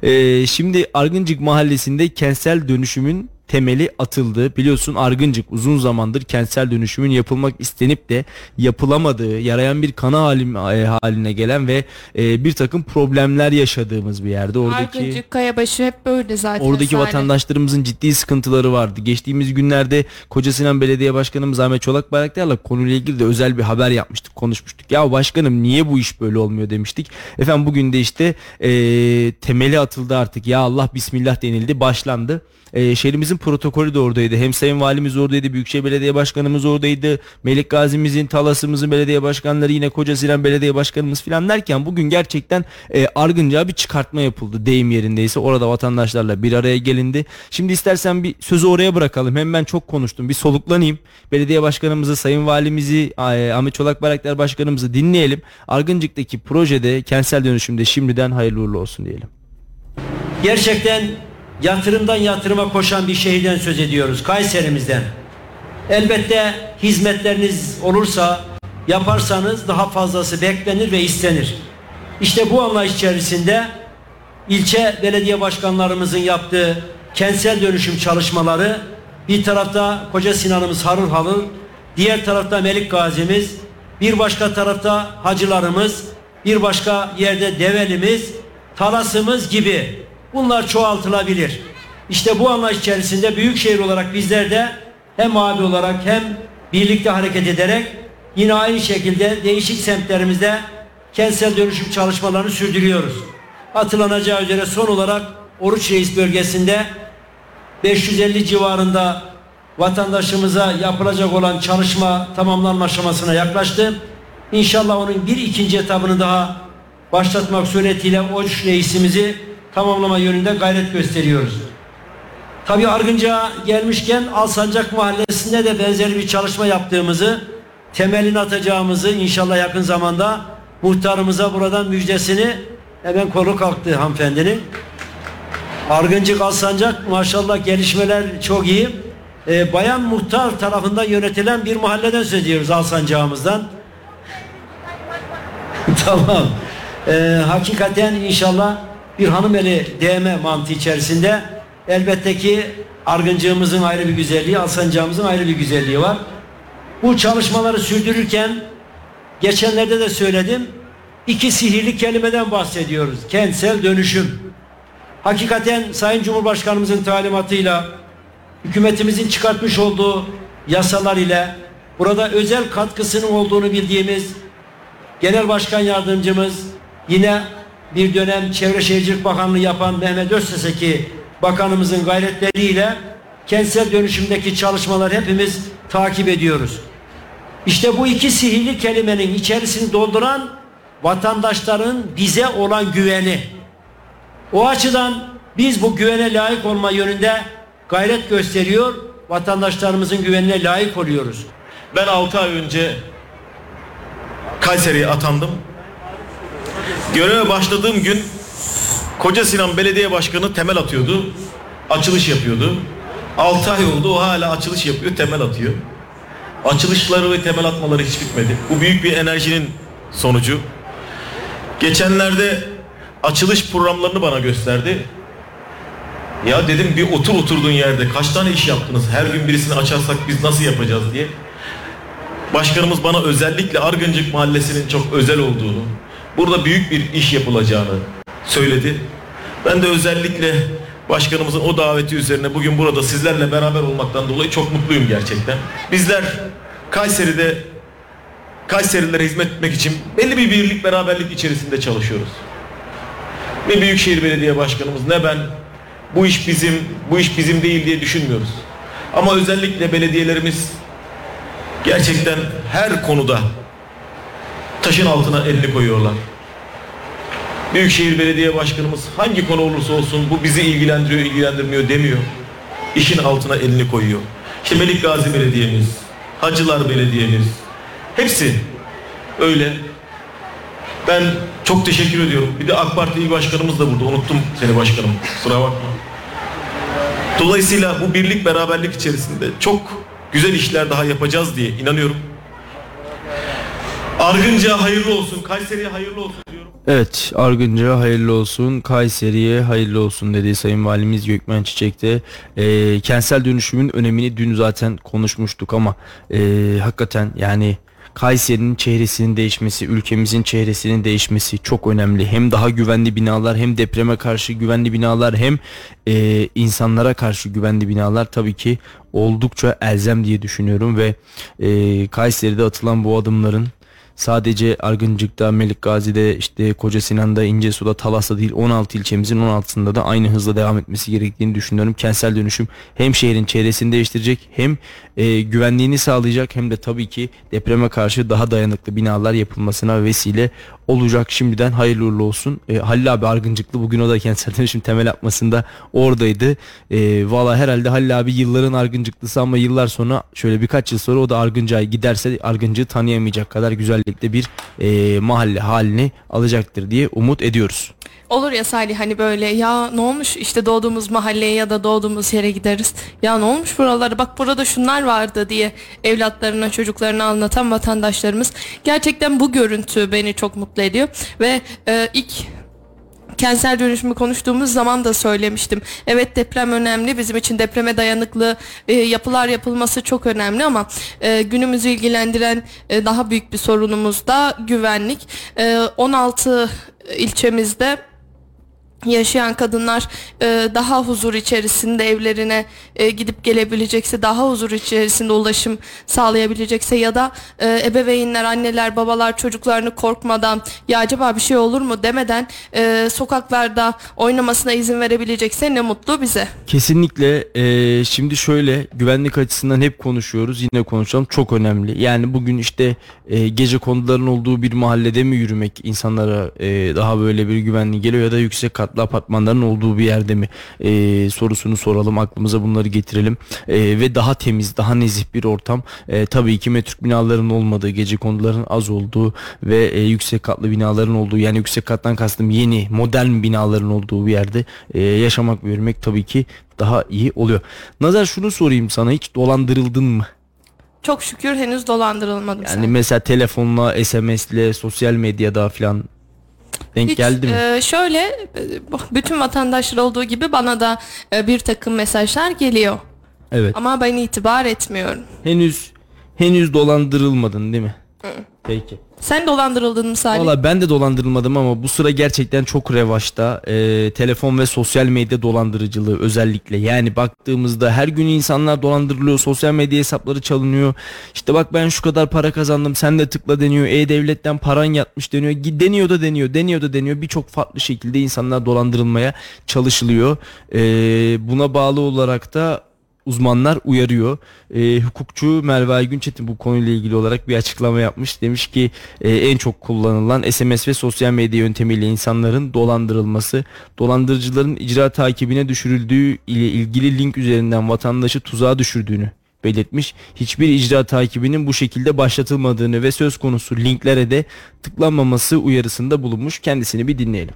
E, şimdi Argıncık mahallesinde kentsel dönüşümün temeli atıldı. Biliyorsun Argıncık uzun zamandır kentsel dönüşümün yapılmak istenip de yapılamadığı, yarayan bir kana halim, e, haline gelen ve e, bir takım problemler yaşadığımız bir yerde. Oradaki Argıncık, Kayabaşı hep böyle zaten. Oradaki Salih. vatandaşlarımızın ciddi sıkıntıları vardı. Geçtiğimiz günlerde Koca Sinan Belediye Başkanımız Ahmet Çolak Bayraktar'la konuyla ilgili de özel bir haber yapmıştık, konuşmuştuk. Ya başkanım niye bu iş böyle olmuyor demiştik. Efendim bugün de işte eee, temeli atıldı artık. Ya Allah Bismillah denildi, başlandı. Eee, şehrimizin protokolü de oradaydı. Hem Sayın Valimiz oradaydı, Büyükşehir Belediye Başkanımız oradaydı. Melik Gazi'mizin, Talas'ımızın belediye başkanları yine Koca Sinan Belediye Başkanımız falan derken bugün gerçekten e, Argıncağa bir çıkartma yapıldı deyim yerindeyse. Orada vatandaşlarla bir araya gelindi. Şimdi istersen bir sözü oraya bırakalım. Hem ben çok konuştum. Bir soluklanayım. Belediye başkanımızı, sayın valimizi, e, Ahmet Çolak Bayraktar başkanımızı dinleyelim. Argıncık'taki projede kentsel dönüşümde şimdiden hayırlı uğurlu olsun diyelim. Gerçekten yatırımdan yatırıma koşan bir şehirden söz ediyoruz. Kayserimizden. Elbette hizmetleriniz olursa yaparsanız daha fazlası beklenir ve istenir. İşte bu anlayış içerisinde ilçe belediye başkanlarımızın yaptığı kentsel dönüşüm çalışmaları bir tarafta Koca Sinan'ımız harıl harıl, diğer tarafta Melik Gazi'miz, bir başka tarafta hacılarımız, bir başka yerde develimiz, talasımız gibi bunlar çoğaltılabilir. İşte bu anlayış içerisinde büyükşehir olarak bizler de hem abi olarak hem birlikte hareket ederek yine aynı şekilde değişik semtlerimizde kentsel dönüşüm çalışmalarını sürdürüyoruz. Hatırlanacağı üzere son olarak Oruç Reis bölgesinde 550 civarında vatandaşımıza yapılacak olan çalışma tamamlanma aşamasına yaklaştı. İnşallah onun bir ikinci etabını daha başlatmak suretiyle Oruç Reisimizi tamamlama yönünde gayret gösteriyoruz. Tabi Argınca gelmişken Alsancak Mahallesi'nde de benzer bir çalışma yaptığımızı, temelini atacağımızı inşallah yakın zamanda muhtarımıza buradan müjdesini hemen kolu kalktı hanımefendinin. Argıncık Alsancak maşallah gelişmeler çok iyi. Ee, bayan muhtar tarafından yönetilen bir mahalleden söz ediyoruz Alsancağımızdan. tamam. Ee, hakikaten inşallah bir hanım eli değme mantığı içerisinde elbette ki Argıncığımızın ayrı bir güzelliği, Alsancağımızın ayrı bir güzelliği var. Bu çalışmaları sürdürürken geçenlerde de söyledim. iki sihirli kelimeden bahsediyoruz. Kentsel dönüşüm. Hakikaten Sayın Cumhurbaşkanımızın talimatıyla hükümetimizin çıkartmış olduğu yasalar ile burada özel katkısının olduğunu bildiğimiz Genel Başkan Yardımcımız yine bir dönem Çevre Şehircilik Bakanlığı yapan Mehmet Özseseki Bakanımızın gayretleriyle kentsel dönüşümdeki çalışmalar hepimiz takip ediyoruz. İşte bu iki sihirli kelimenin içerisini dolduran vatandaşların bize olan güveni. O açıdan Biz bu güvene layık olma yönünde gayret gösteriyor, vatandaşlarımızın güvenine layık oluyoruz. Ben 6 ay önce Kayseri'ye atandım. Göreve başladığım gün Koca Sinan Belediye Başkanı temel atıyordu. Açılış yapıyordu. 6 ay oldu o hala açılış yapıyor temel atıyor. Açılışları ve temel atmaları hiç bitmedi. Bu büyük bir enerjinin sonucu. Geçenlerde açılış programlarını bana gösterdi. Ya dedim bir otur oturduğun yerde kaç tane iş yaptınız? Her gün birisini açarsak biz nasıl yapacağız diye. Başkanımız bana özellikle Argıncık Mahallesi'nin çok özel olduğunu, burada büyük bir iş yapılacağını söyledi. Ben de özellikle başkanımızın o daveti üzerine bugün burada sizlerle beraber olmaktan dolayı çok mutluyum gerçekten. Bizler Kayseri'de Kayserililere hizmet etmek için belli bir birlik beraberlik içerisinde çalışıyoruz. Ne Büyükşehir Belediye Başkanımız ne ben bu iş bizim, bu iş bizim değil diye düşünmüyoruz. Ama özellikle belediyelerimiz gerçekten her konuda taşın altına elini koyuyorlar. Büyükşehir Belediye Başkanımız hangi konu olursa olsun bu bizi ilgilendiriyor, ilgilendirmiyor demiyor. İşin altına elini koyuyor. İşte Gazi Belediye'miz, Hacılar Belediye'miz, hepsi öyle. Ben çok teşekkür ediyorum. Bir de AK Parti İl Başkanımız da burada. Unuttum seni başkanım. Kusura bakma. Dolayısıyla bu birlik beraberlik içerisinde çok güzel işler daha yapacağız diye inanıyorum. Argınca hayırlı olsun, Kayseri'ye hayırlı olsun diyorum. Evet Argınca hayırlı olsun Kayseri'ye hayırlı olsun dedi Sayın Valimiz Gökmen Çiçek'te Ee, kentsel dönüşümün önemini dün zaten konuşmuştuk ama e, hakikaten yani Kayseri'nin çehresinin değişmesi, ülkemizin çehresinin değişmesi çok önemli. Hem daha güvenli binalar, hem depreme karşı güvenli binalar, hem e, insanlara karşı güvenli binalar tabii ki oldukça elzem diye düşünüyorum ve e, Kayseri'de atılan bu adımların sadece Argıncık'ta, Melik Gazi'de, işte Koca Sinan'da, İncesu'da, Talas'ta değil 16 ilçemizin 16'sında da aynı hızla devam etmesi gerektiğini düşünüyorum. Kentsel dönüşüm hem şehrin çevresini değiştirecek hem e, güvenliğini sağlayacak hem de tabii ki depreme karşı daha dayanıklı binalar yapılmasına vesile olacak. Şimdiden hayırlı uğurlu olsun. E, Halil abi Argıncıklı bugün o da kentsel dönüşüm temel atmasında oradaydı. E, Valla herhalde Halil abi yılların Argıncıklısı ama yıllar sonra şöyle birkaç yıl sonra o da Argıncık'a giderse Argıncık'ı tanıyamayacak kadar güzellikte bir e, mahalle halini alacaktır diye umut ediyoruz. Olur ya Salih hani böyle ya ne olmuş işte doğduğumuz mahalleye ya da doğduğumuz yere gideriz. Ya ne olmuş buralara bak burada şunlar vardı diye evlatlarına çocuklarına anlatan vatandaşlarımız. Gerçekten bu görüntü beni çok mutlu ediyor. Ve e, ilk kentsel dönüşümü konuştuğumuz zaman da söylemiştim. Evet deprem önemli. Bizim için depreme dayanıklı e, yapılar yapılması çok önemli ama e, günümüzü ilgilendiren e, daha büyük bir sorunumuz da güvenlik. E, 16 ilçemizde yaşayan kadınlar e, daha huzur içerisinde evlerine e, gidip gelebilecekse daha huzur içerisinde ulaşım sağlayabilecekse ya da e, ebeveynler anneler babalar çocuklarını korkmadan ya acaba bir şey olur mu demeden e, sokaklarda oynamasına izin verebilecekse ne mutlu bize. Kesinlikle e, şimdi şöyle güvenlik açısından hep konuşuyoruz yine konuşalım çok önemli. Yani bugün işte e, gece konuların olduğu bir mahallede mi yürümek insanlara e, daha böyle bir güvenli geliyor ya da yüksek katlı apartmanların olduğu bir yerde mi e, sorusunu soralım aklımıza bunları getirelim E, ve daha temiz daha nezih bir ortam E, tabii ki metruk binaların olmadığı gece konuların az olduğu ve e, yüksek katlı binaların olduğu yani yüksek kattan kastım yeni modern binaların olduğu bir yerde e, yaşamak ve yürümek tabii ki daha iyi oluyor. Nazar şunu sorayım sana hiç dolandırıldın mı? Çok şükür henüz dolandırılmadım. Yani mesela telefonla, SMS'le, sosyal medyada falan denk Hiç, geldi mi? e, şöyle e, bütün vatandaşlar olduğu gibi bana da e, bir takım mesajlar geliyor. evet. Ama ben itibar etmiyorum. Henüz henüz dolandırılmadın değil mi? Peki. Sen dolandırıldın mı Salih? Valla ben de dolandırılmadım ama bu sıra gerçekten çok revaçta. Ee, telefon ve sosyal medya dolandırıcılığı özellikle. Yani baktığımızda her gün insanlar dolandırılıyor. Sosyal medya hesapları çalınıyor. İşte bak ben şu kadar para kazandım sen de tıkla deniyor. E-Devlet'ten paran yatmış deniyor. Deniyor da deniyor. Deniyor da deniyor. Birçok farklı şekilde insanlar dolandırılmaya çalışılıyor. Ee, buna bağlı olarak da uzmanlar uyarıyor. E, hukukçu Merve Aygün Çetin bu konuyla ilgili olarak bir açıklama yapmış. Demiş ki e, en çok kullanılan SMS ve sosyal medya yöntemiyle insanların dolandırılması, dolandırıcıların icra takibine düşürüldüğü ile ilgili link üzerinden vatandaşı tuzağa düşürdüğünü belirtmiş. Hiçbir icra takibinin bu şekilde başlatılmadığını ve söz konusu linklere de tıklanmaması uyarısında bulunmuş. Kendisini bir dinleyelim.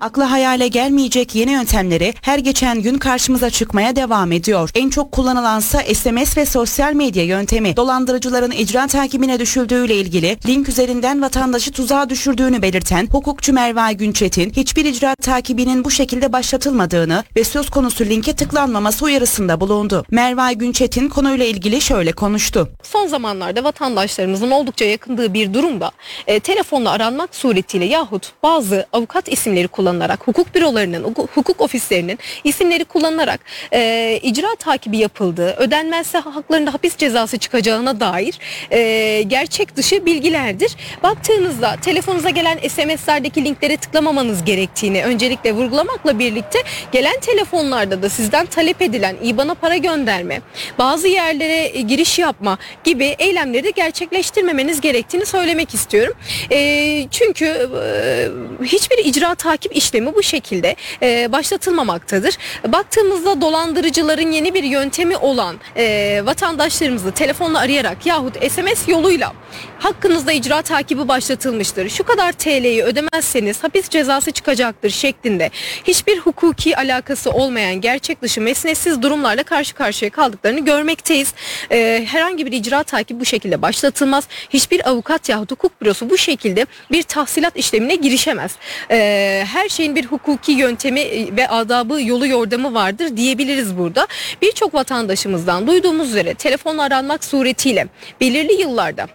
Aklı hayale gelmeyecek yeni yöntemleri her geçen gün karşımıza çıkmaya devam ediyor. En çok kullanılansa SMS ve sosyal medya yöntemi. Dolandırıcıların icra takibine düşüldüğüyle ilgili link üzerinden vatandaşı tuzağa düşürdüğünü belirten hukukçu Merve Günçetin hiçbir icra takibinin bu şekilde başlatılmadığını ve söz konusu linke tıklanmaması uyarısında bulundu. Merve Günçetin konuyla ilgili şöyle konuştu. Son zamanlarda vatandaşlarımızın oldukça yakındığı bir durumda e, telefonla aranmak suretiyle yahut bazı avukat isimleri kullanılarak, hukuk bürolarının, hukuk ofislerinin isimleri kullanılarak e, icra takibi yapıldığı, ödenmezse haklarında hapis cezası çıkacağına dair e, gerçek dışı bilgilerdir. Baktığınızda telefonunuza gelen SMS'lerdeki linklere tıklamamanız gerektiğini öncelikle vurgulamakla birlikte gelen telefonlarda da sizden talep edilen IBAN'a para gönderme, bazı yerlere e, giriş yapma gibi eylemleri gerçekleştirmemeniz gerektiğini söylemek istiyorum. E, çünkü e, hiçbir icra takip işlemi bu şekilde e, başlatılmamaktadır. Baktığımızda dolandırıcıların yeni bir yöntemi olan e, vatandaşlarımızı telefonla arayarak yahut SMS yoluyla hakkınızda icra takibi başlatılmıştır. Şu kadar TL'yi ödemezseniz hapis cezası çıkacaktır şeklinde hiçbir hukuki alakası olmayan gerçek dışı mesnetsiz durumlarla karşı karşıya kaldıklarını görmekteyiz. E, herhangi bir icra takibi bu şekilde başlatılmaz. Hiçbir avukat yahut hukuk bürosu bu şekilde bir tahsilat işlemine girişemez. E, her şeyin bir hukuki yöntemi ve adabı yolu yordamı vardır diyebiliriz burada. Birçok vatandaşımızdan duyduğumuz üzere telefonla aranmak suretiyle belirli yıllarda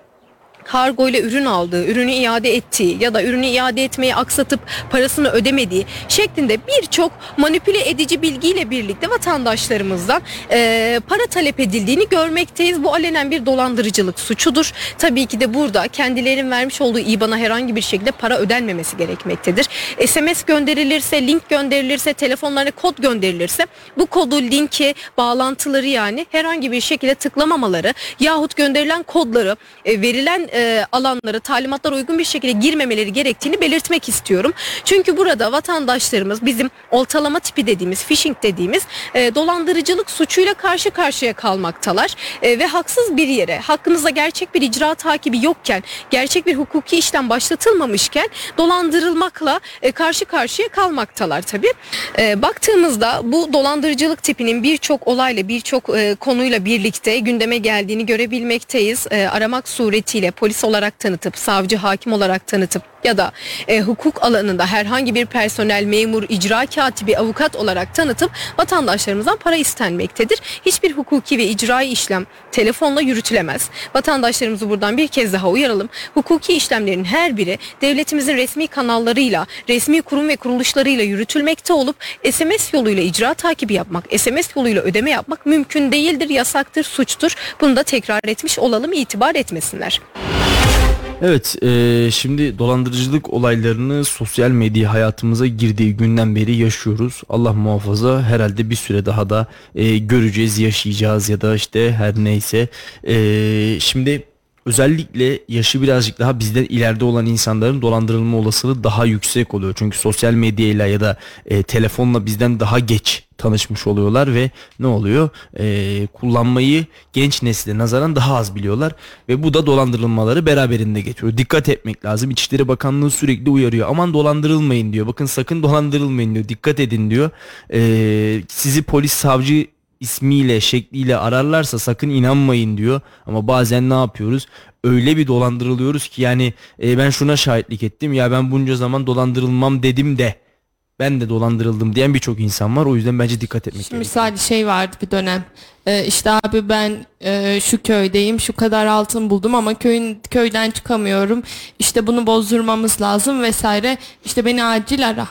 kargo ile ürün aldığı, ürünü iade ettiği ya da ürünü iade etmeyi aksatıp parasını ödemediği şeklinde birçok manipüle edici bilgiyle birlikte vatandaşlarımızdan e, para talep edildiğini görmekteyiz. Bu alenen bir dolandırıcılık suçudur. Tabii ki de burada kendilerinin vermiş olduğu IBAN'a herhangi bir şekilde para ödenmemesi gerekmektedir. SMS gönderilirse, link gönderilirse, telefonlarına kod gönderilirse bu kodu, linki, bağlantıları yani herhangi bir şekilde tıklamamaları yahut gönderilen kodları e, verilen e, alanlara talimatlara uygun bir şekilde girmemeleri gerektiğini belirtmek istiyorum. Çünkü burada vatandaşlarımız bizim oltalama tipi dediğimiz, phishing dediğimiz e, dolandırıcılık suçuyla karşı karşıya kalmaktalar e, ve haksız bir yere hakkınızda gerçek bir icra takibi yokken, gerçek bir hukuki işlem başlatılmamışken dolandırılmakla e, karşı karşıya kalmaktalar tabii. E, baktığımızda bu dolandırıcılık tipinin birçok olayla, birçok e, konuyla birlikte gündeme geldiğini görebilmekteyiz. E, aramak suretiyle polis olarak tanıtıp, savcı, hakim olarak tanıtıp ya da e, hukuk alanında herhangi bir personel, memur, icra katibi, avukat olarak tanıtıp vatandaşlarımızdan para istenmektedir. Hiçbir hukuki ve icrai işlem telefonla yürütülemez. Vatandaşlarımızı buradan bir kez daha uyaralım. Hukuki işlemlerin her biri devletimizin resmi kanallarıyla, resmi kurum ve kuruluşlarıyla yürütülmekte olup SMS yoluyla icra takibi yapmak, SMS yoluyla ödeme yapmak mümkün değildir, yasaktır, suçtur. Bunu da tekrar etmiş olalım, itibar etmesinler. Evet e, şimdi dolandırıcılık olaylarını sosyal medya hayatımıza girdiği günden beri yaşıyoruz. Allah muhafaza herhalde bir süre daha da e, göreceğiz yaşayacağız ya da işte her neyse. E, şimdi özellikle yaşı birazcık daha bizden ileride olan insanların dolandırılma olasılığı daha yüksek oluyor. Çünkü sosyal medyayla ya da e, telefonla bizden daha geç tanışmış oluyorlar ve ne oluyor? E, kullanmayı genç nesile nazaran daha az biliyorlar ve bu da dolandırılmaları beraberinde getiriyor. Dikkat etmek lazım. İçişleri Bakanlığı sürekli uyarıyor. Aman dolandırılmayın diyor. Bakın sakın dolandırılmayın diyor. Dikkat edin diyor. E, sizi polis savcı ismiyle şekliyle ararlarsa sakın inanmayın diyor. Ama bazen ne yapıyoruz? Öyle bir dolandırılıyoruz ki yani e, ben şuna şahitlik ettim ya ben bunca zaman dolandırılmam dedim de ben de dolandırıldım diyen birçok insan var. O yüzden bence dikkat etmek Şimdi gerekiyor. Misali şey vardı bir dönem. Ee, işte abi ben e, şu köydeyim, şu kadar altın buldum ama köyün köyden çıkamıyorum. İşte bunu bozdurmamız lazım vesaire. İşte beni acil ara.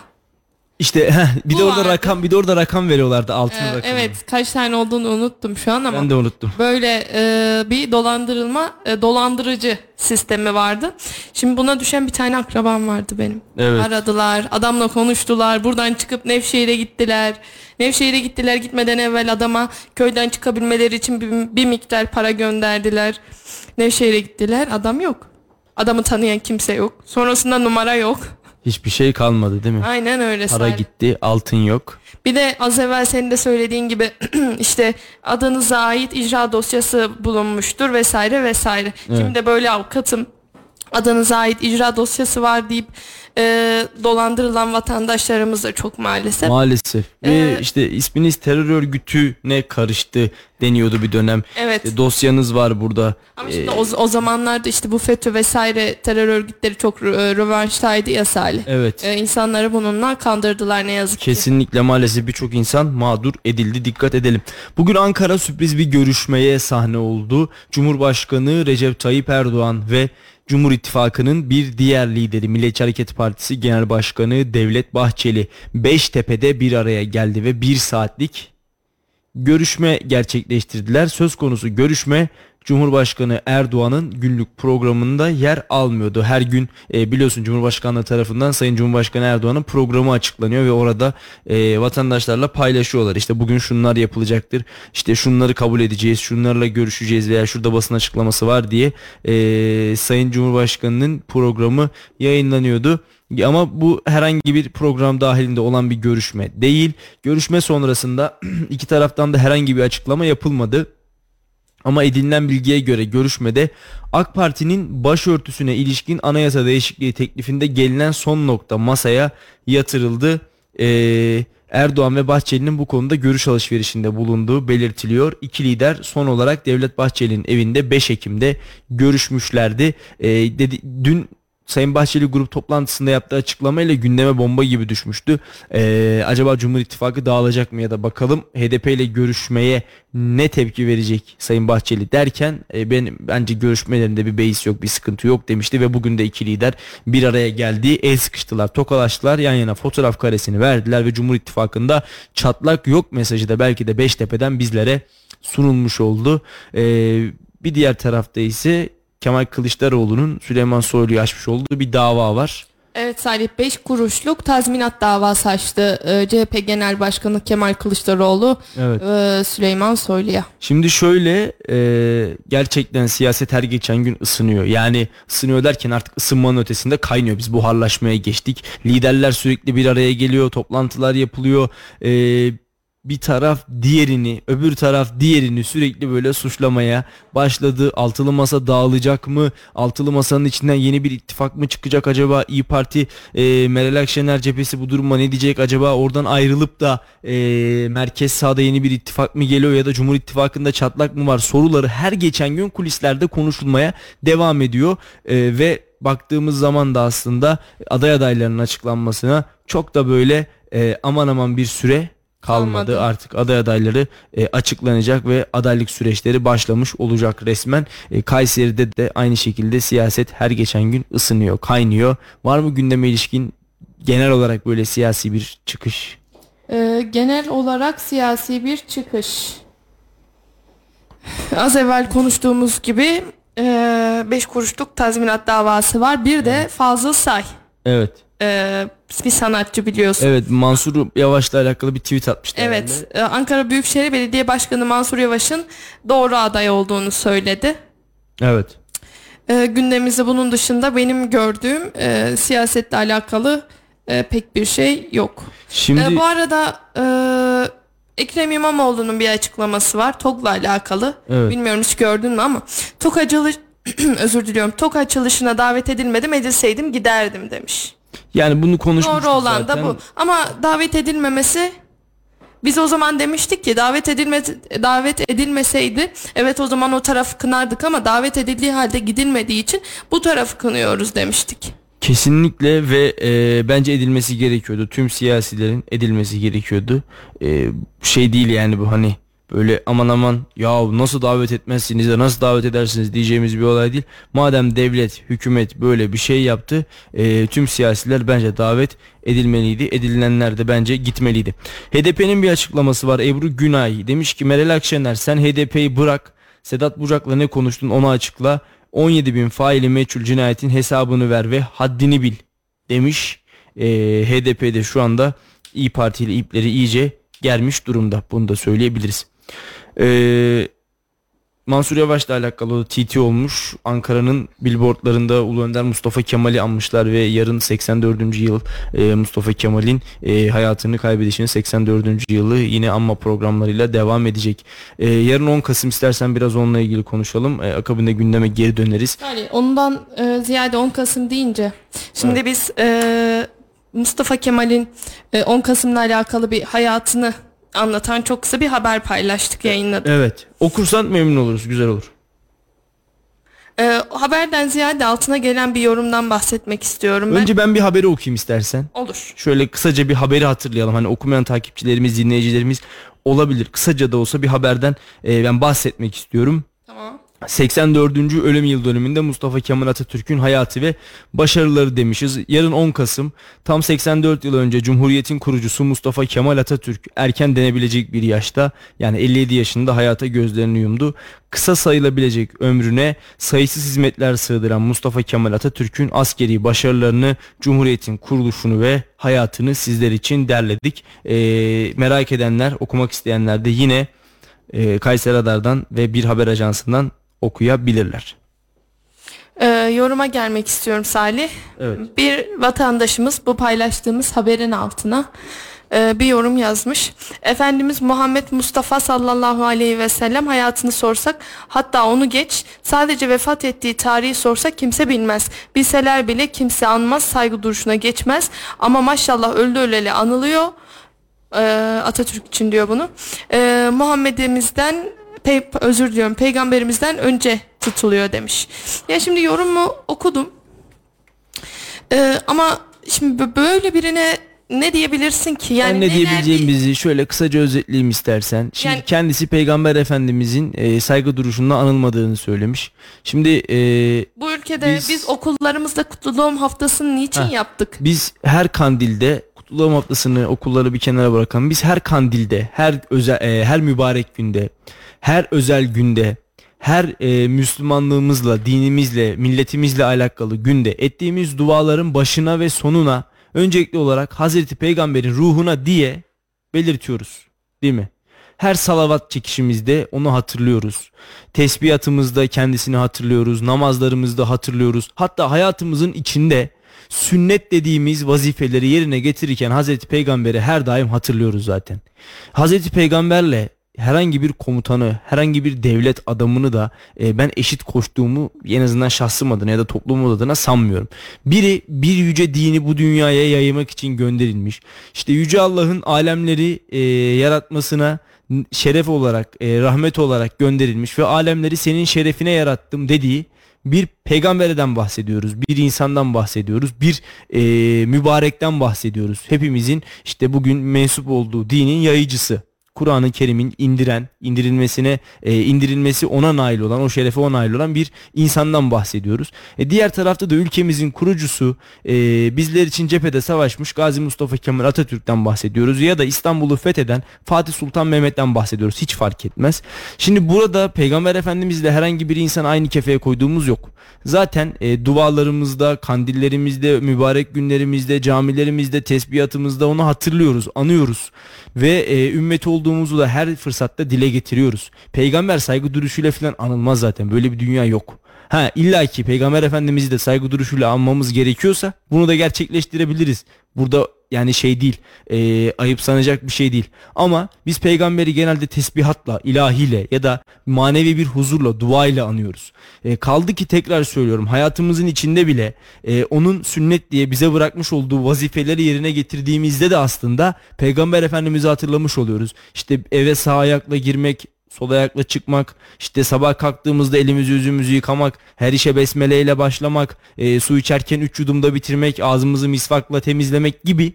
İşte heh, bir de Bu orada vardı. rakam bir de orada rakam veriyorlardı altın Ee, rakamı. evet kaç tane olduğunu unuttum şu an ama Ben de unuttum. böyle e, bir dolandırılma e, dolandırıcı sistemi vardı. Şimdi buna düşen bir tane akrabam vardı benim. Evet. Aradılar, adamla konuştular. Buradan çıkıp Nevşehir'e gittiler. Nevşehir'e gittiler gitmeden evvel adama köyden çıkabilmeleri için bir, bir miktar para gönderdiler. Nevşehir'e gittiler. Adam yok. Adamı tanıyan kimse yok. Sonrasında numara yok. Hiçbir şey kalmadı değil mi? Aynen öyle. Para Salih. gitti, altın yok. Bir de az evvel senin de söylediğin gibi işte adınıza ait icra dosyası bulunmuştur vesaire vesaire. Şimdi de böyle avukatım adınıza ait icra dosyası var deyip e, dolandırılan vatandaşlarımız da çok maalesef. Maalesef. Ve Ee, işte isminiz terör örgütüne karıştı deniyordu bir dönem. Evet. E, dosyanız var burada. Ama şimdi o, o zamanlarda işte bu FETÖ vesaire terör örgütleri çok e, rövanştaydı ya Salih. Evet. E, insanları bununla kandırdılar ne yazık ki. Kesinlikle maalesef birçok insan mağdur edildi. Dikkat edelim. Bugün Ankara sürpriz bir görüşmeye sahne oldu. Cumhurbaşkanı Recep Tayyip Erdoğan ve Cumhur İttifakı'nın bir diğer lideri Milliyetçi Hareket Partisi Genel Başkanı Devlet Bahçeli Beştepe'de bir araya geldi ve bir saatlik görüşme gerçekleştirdiler. Söz konusu görüşme Cumhurbaşkanı Erdoğan'ın günlük programında yer almıyordu. Her gün e, biliyorsun Cumhurbaşkanlığı tarafından Sayın Cumhurbaşkanı Erdoğan'ın programı açıklanıyor ve orada e, vatandaşlarla paylaşıyorlar. İşte bugün şunlar yapılacaktır. İşte şunları kabul edeceğiz, şunlarla görüşeceğiz veya şurada basın açıklaması var diye e, Sayın Cumhurbaşkanı'nın programı yayınlanıyordu. Ama bu herhangi bir program dahilinde olan bir görüşme değil. Görüşme sonrasında iki taraftan da herhangi bir açıklama yapılmadı. Ama edinilen bilgiye göre görüşmede AK Parti'nin başörtüsüne ilişkin anayasa değişikliği teklifinde gelinen son nokta masaya yatırıldı. Ee, Erdoğan ve Bahçeli'nin bu konuda görüş alışverişinde bulunduğu belirtiliyor. İki lider son olarak Devlet Bahçeli'nin evinde 5 Ekim'de görüşmüşlerdi. Ee, dedi, dün Sayın Bahçeli grup toplantısında yaptığı açıklamayla gündeme bomba gibi düşmüştü. Ee, acaba Cumhur İttifakı dağılacak mı ya da bakalım HDP ile görüşmeye ne tepki verecek Sayın Bahçeli derken e, ben bence görüşmelerinde bir beis yok bir sıkıntı yok demişti ve bugün de iki lider bir araya geldi el sıkıştılar tokalaştılar yan yana fotoğraf karesini verdiler ve Cumhur İttifakı'nda çatlak yok mesajı da belki de Beştepe'den bizlere sunulmuş oldu. Ee, bir diğer tarafta ise Kemal Kılıçdaroğlu'nun Süleyman Soylu'yu açmış olduğu bir dava var. Evet Salih 5 kuruşluk tazminat davası açtı e, CHP Genel Başkanı Kemal Kılıçdaroğlu Evet. e, Süleyman Soylu'ya. Şimdi şöyle e, gerçekten siyaset her geçen gün ısınıyor. Yani ısınıyor derken artık ısınmanın ötesinde kaynıyor. Biz buharlaşmaya geçtik. Liderler sürekli bir araya geliyor. Toplantılar yapılıyor. E, bir taraf diğerini, öbür taraf diğerini sürekli böyle suçlamaya başladı. Altılı masa dağılacak mı? Altılı masanın içinden yeni bir ittifak mı çıkacak acaba? İyi Parti, e, Meral Akşener cephesi bu duruma ne diyecek? Acaba oradan ayrılıp da e, merkez sağda yeni bir ittifak mı geliyor ya da Cumhur İttifakı'nda çatlak mı var? Soruları her geçen gün kulislerde konuşulmaya devam ediyor E, ve baktığımız zaman da aslında aday adaylarının açıklanmasına çok da böyle e, aman aman bir süre kalmadı. Kalmadı. Artık aday adayları e, açıklanacak ve adaylık süreçleri başlamış olacak resmen. E, Kayseri'de de aynı şekilde siyaset her geçen gün ısınıyor, kaynıyor. Var mı gündeme ilişkin genel olarak böyle siyasi bir çıkış? E, genel olarak siyasi bir çıkış. Az evvel konuştuğumuz gibi 5 kuruşluk tazminat davası var. Bir de Fazıl Say. Evet. E, bir sanatçı biliyorsun. Evet Mansur Yavaş'la alakalı bir tweet atmıştı. Evet, e, Ankara Büyükşehir Belediye Başkanı Mansur Yavaş'ın doğru aday olduğunu söyledi. Evet. E, gündemimizde bunun dışında benim gördüğüm e, siyasetle alakalı e, pek bir şey yok. Şimdi E, bu arada e, Ekrem İmamoğlu'nun bir açıklaması var TOG'la alakalı. Evet. Bilmiyorum hiç gördün mü ama TOG açılış özür diliyorum. TOG açılışına davet edilmedim edilseydim giderdim demiş. Yani bunu konuşmuştuk Doğru olan zaten. da bu. Ama davet edilmemesi biz o zaman demiştik ki davet edilme davet edilmeseydi evet o zaman o tarafı kınardık ama davet edildiği halde gidilmediği için bu tarafı kınıyoruz demiştik. Kesinlikle ve e, bence edilmesi gerekiyordu. Tüm siyasilerin edilmesi gerekiyordu. E, şey değil yani bu hani böyle aman aman ya nasıl davet etmezsiniz de nasıl davet edersiniz diyeceğimiz bir olay değil. Madem devlet, hükümet böyle bir şey yaptı e, tüm siyasiler bence davet edilmeliydi. Edilenler de bence gitmeliydi. HDP'nin bir açıklaması var. Ebru Günay demiş ki Meral Akşener sen HDP'yi bırak. Sedat Bucak'la ne konuştun onu açıkla. 17 bin faili meçhul cinayetin hesabını ver ve haddini bil demiş. E, HDP'de şu anda İyi Parti ile ipleri iyice germiş durumda. Bunu da söyleyebiliriz. Ee, Mansur Yavaş'la alakalı o TT olmuş. Ankara'nın billboardlarında Ulu Önder Mustafa Kemal'i anmışlar ve yarın 84. yıl e, Mustafa Kemal'in e, hayatını kaybedişinin 84. yılı yine anma programlarıyla devam edecek. E, yarın 10 Kasım istersen biraz onunla ilgili konuşalım. E, akabinde gündeme geri döneriz. Yani ondan e, ziyade 10 Kasım deyince şimdi biz e, Mustafa Kemal'in e, 10 Kasım'la alakalı bir hayatını anlatan çok kısa bir haber paylaştık yayınladık. Evet. Okursan memnun oluruz. Güzel olur. E, haberden ziyade altına gelen bir yorumdan bahsetmek istiyorum ben. Önce ben bir haberi okuyayım istersen. Olur. Şöyle kısaca bir haberi hatırlayalım. Hani okumayan takipçilerimiz, dinleyicilerimiz olabilir. Kısaca da olsa bir haberden e, ben bahsetmek istiyorum. Tamam. 84. ölüm yıl dönümünde Mustafa Kemal Atatürk'ün hayatı ve başarıları demişiz. Yarın 10 Kasım tam 84 yıl önce Cumhuriyet'in kurucusu Mustafa Kemal Atatürk erken denebilecek bir yaşta yani 57 yaşında hayata gözlerini yumdu. Kısa sayılabilecek ömrüne sayısız hizmetler sığdıran Mustafa Kemal Atatürk'ün askeri başarılarını, Cumhuriyet'in kuruluşunu ve hayatını sizler için derledik. Ee, merak edenler, okumak isteyenler de yine e, Kayseri Radar'dan ve Bir Haber Ajansı'ndan okuyabilirler. E, yoruma gelmek istiyorum Salih. Evet. Bir vatandaşımız bu paylaştığımız haberin altına e, bir yorum yazmış. Efendimiz Muhammed Mustafa sallallahu aleyhi ve sellem hayatını sorsak hatta onu geç sadece vefat ettiği tarihi sorsak kimse bilmez. Bilseler bile kimse anmaz saygı duruşuna geçmez ama maşallah öldü öleli anılıyor. E, Atatürk için diyor bunu. E, Muhammed'imizden pe- özür diliyorum peygamberimizden önce tutuluyor demiş. Ya şimdi yorumu okudum. Ee, ama şimdi bö- böyle birine ne diyebilirsin ki? Yani ben ne diyebileceğimizi şöyle kısaca özetleyeyim istersen. Şimdi Yani- kendisi Peygamber Efendimizin e, saygı duruşunda anılmadığını söylemiş. Şimdi e, Bu ülkede Biz- biz, okullarımızda kutlu doğum haftasını niçin Heh. yaptık? biz her kandilde Kutlu Doğum haftasını okulları bir kenara bırakalım. Biz her kandilde, her özel, e, her mübarek günde, her özel günde, her e, Müslümanlığımızla, dinimizle, milletimizle alakalı günde ettiğimiz duaların başına ve sonuna öncelikli olarak Hazreti Peygamber'in ruhuna diye belirtiyoruz. Değil mi? Her salavat çekişimizde onu hatırlıyoruz. Tesbihatımızda kendisini hatırlıyoruz. Namazlarımızda hatırlıyoruz. Hatta hayatımızın içinde sünnet dediğimiz vazifeleri yerine getirirken Hazreti Peygamber'i her daim hatırlıyoruz zaten. Hazreti Peygamberle herhangi bir komutanı, herhangi bir devlet adamını da e, ben eşit koştuğumu en azından şahsım adına ya da toplumum adına sanmıyorum. Biri bir yüce dini bu dünyaya yaymak için gönderilmiş. İşte yüce Allah'ın alemleri e, yaratmasına şeref olarak, e, rahmet olarak gönderilmiş ve alemleri senin şerefine yarattım dediği bir peygamberden bahsediyoruz. Bir insandan bahsediyoruz. Bir e, mübarekten bahsediyoruz. Hepimizin işte bugün mensup olduğu dinin yayıcısı. Kur'an-ı Kerim'in indiren, indirilmesine, e, indirilmesi ona nail olan, o şerefe ona nail olan bir insandan bahsediyoruz. E, diğer tarafta da ülkemizin kurucusu, e, bizler için cephede savaşmış Gazi Mustafa Kemal Atatürk'ten bahsediyoruz ya da İstanbul'u fetheden Fatih Sultan Mehmet'ten bahsediyoruz. Hiç fark etmez. Şimdi burada Peygamber Efendimizle herhangi bir insan aynı kefeye koyduğumuz yok. Zaten e, dualarımızda, kandillerimizde, mübarek günlerimizde, camilerimizde, tesbihatımızda onu hatırlıyoruz, anıyoruz ve e, ümmet olduğumuzu da her fırsatta dile getiriyoruz. Peygamber saygı duruşuyla falan anılmaz zaten. Böyle bir dünya yok. Ha illa ki Peygamber Efendimiz'i de saygı duruşuyla anmamız gerekiyorsa bunu da gerçekleştirebiliriz. Burada yani şey değil e, ayıp sanacak bir şey değil. Ama biz peygamberi genelde tesbihatla, ilahiyle ya da manevi bir huzurla, duayla anıyoruz. E, kaldı ki tekrar söylüyorum hayatımızın içinde bile e, onun sünnet diye bize bırakmış olduğu vazifeleri yerine getirdiğimizde de aslında peygamber efendimizi hatırlamış oluyoruz. İşte eve sağ ayakla girmek, sol ayakla çıkmak, işte sabah kalktığımızda elimizi yüzümüzü yıkamak, her işe besmeleyle başlamak, e, su içerken üç yudumda bitirmek, ağzımızı misvakla temizlemek gibi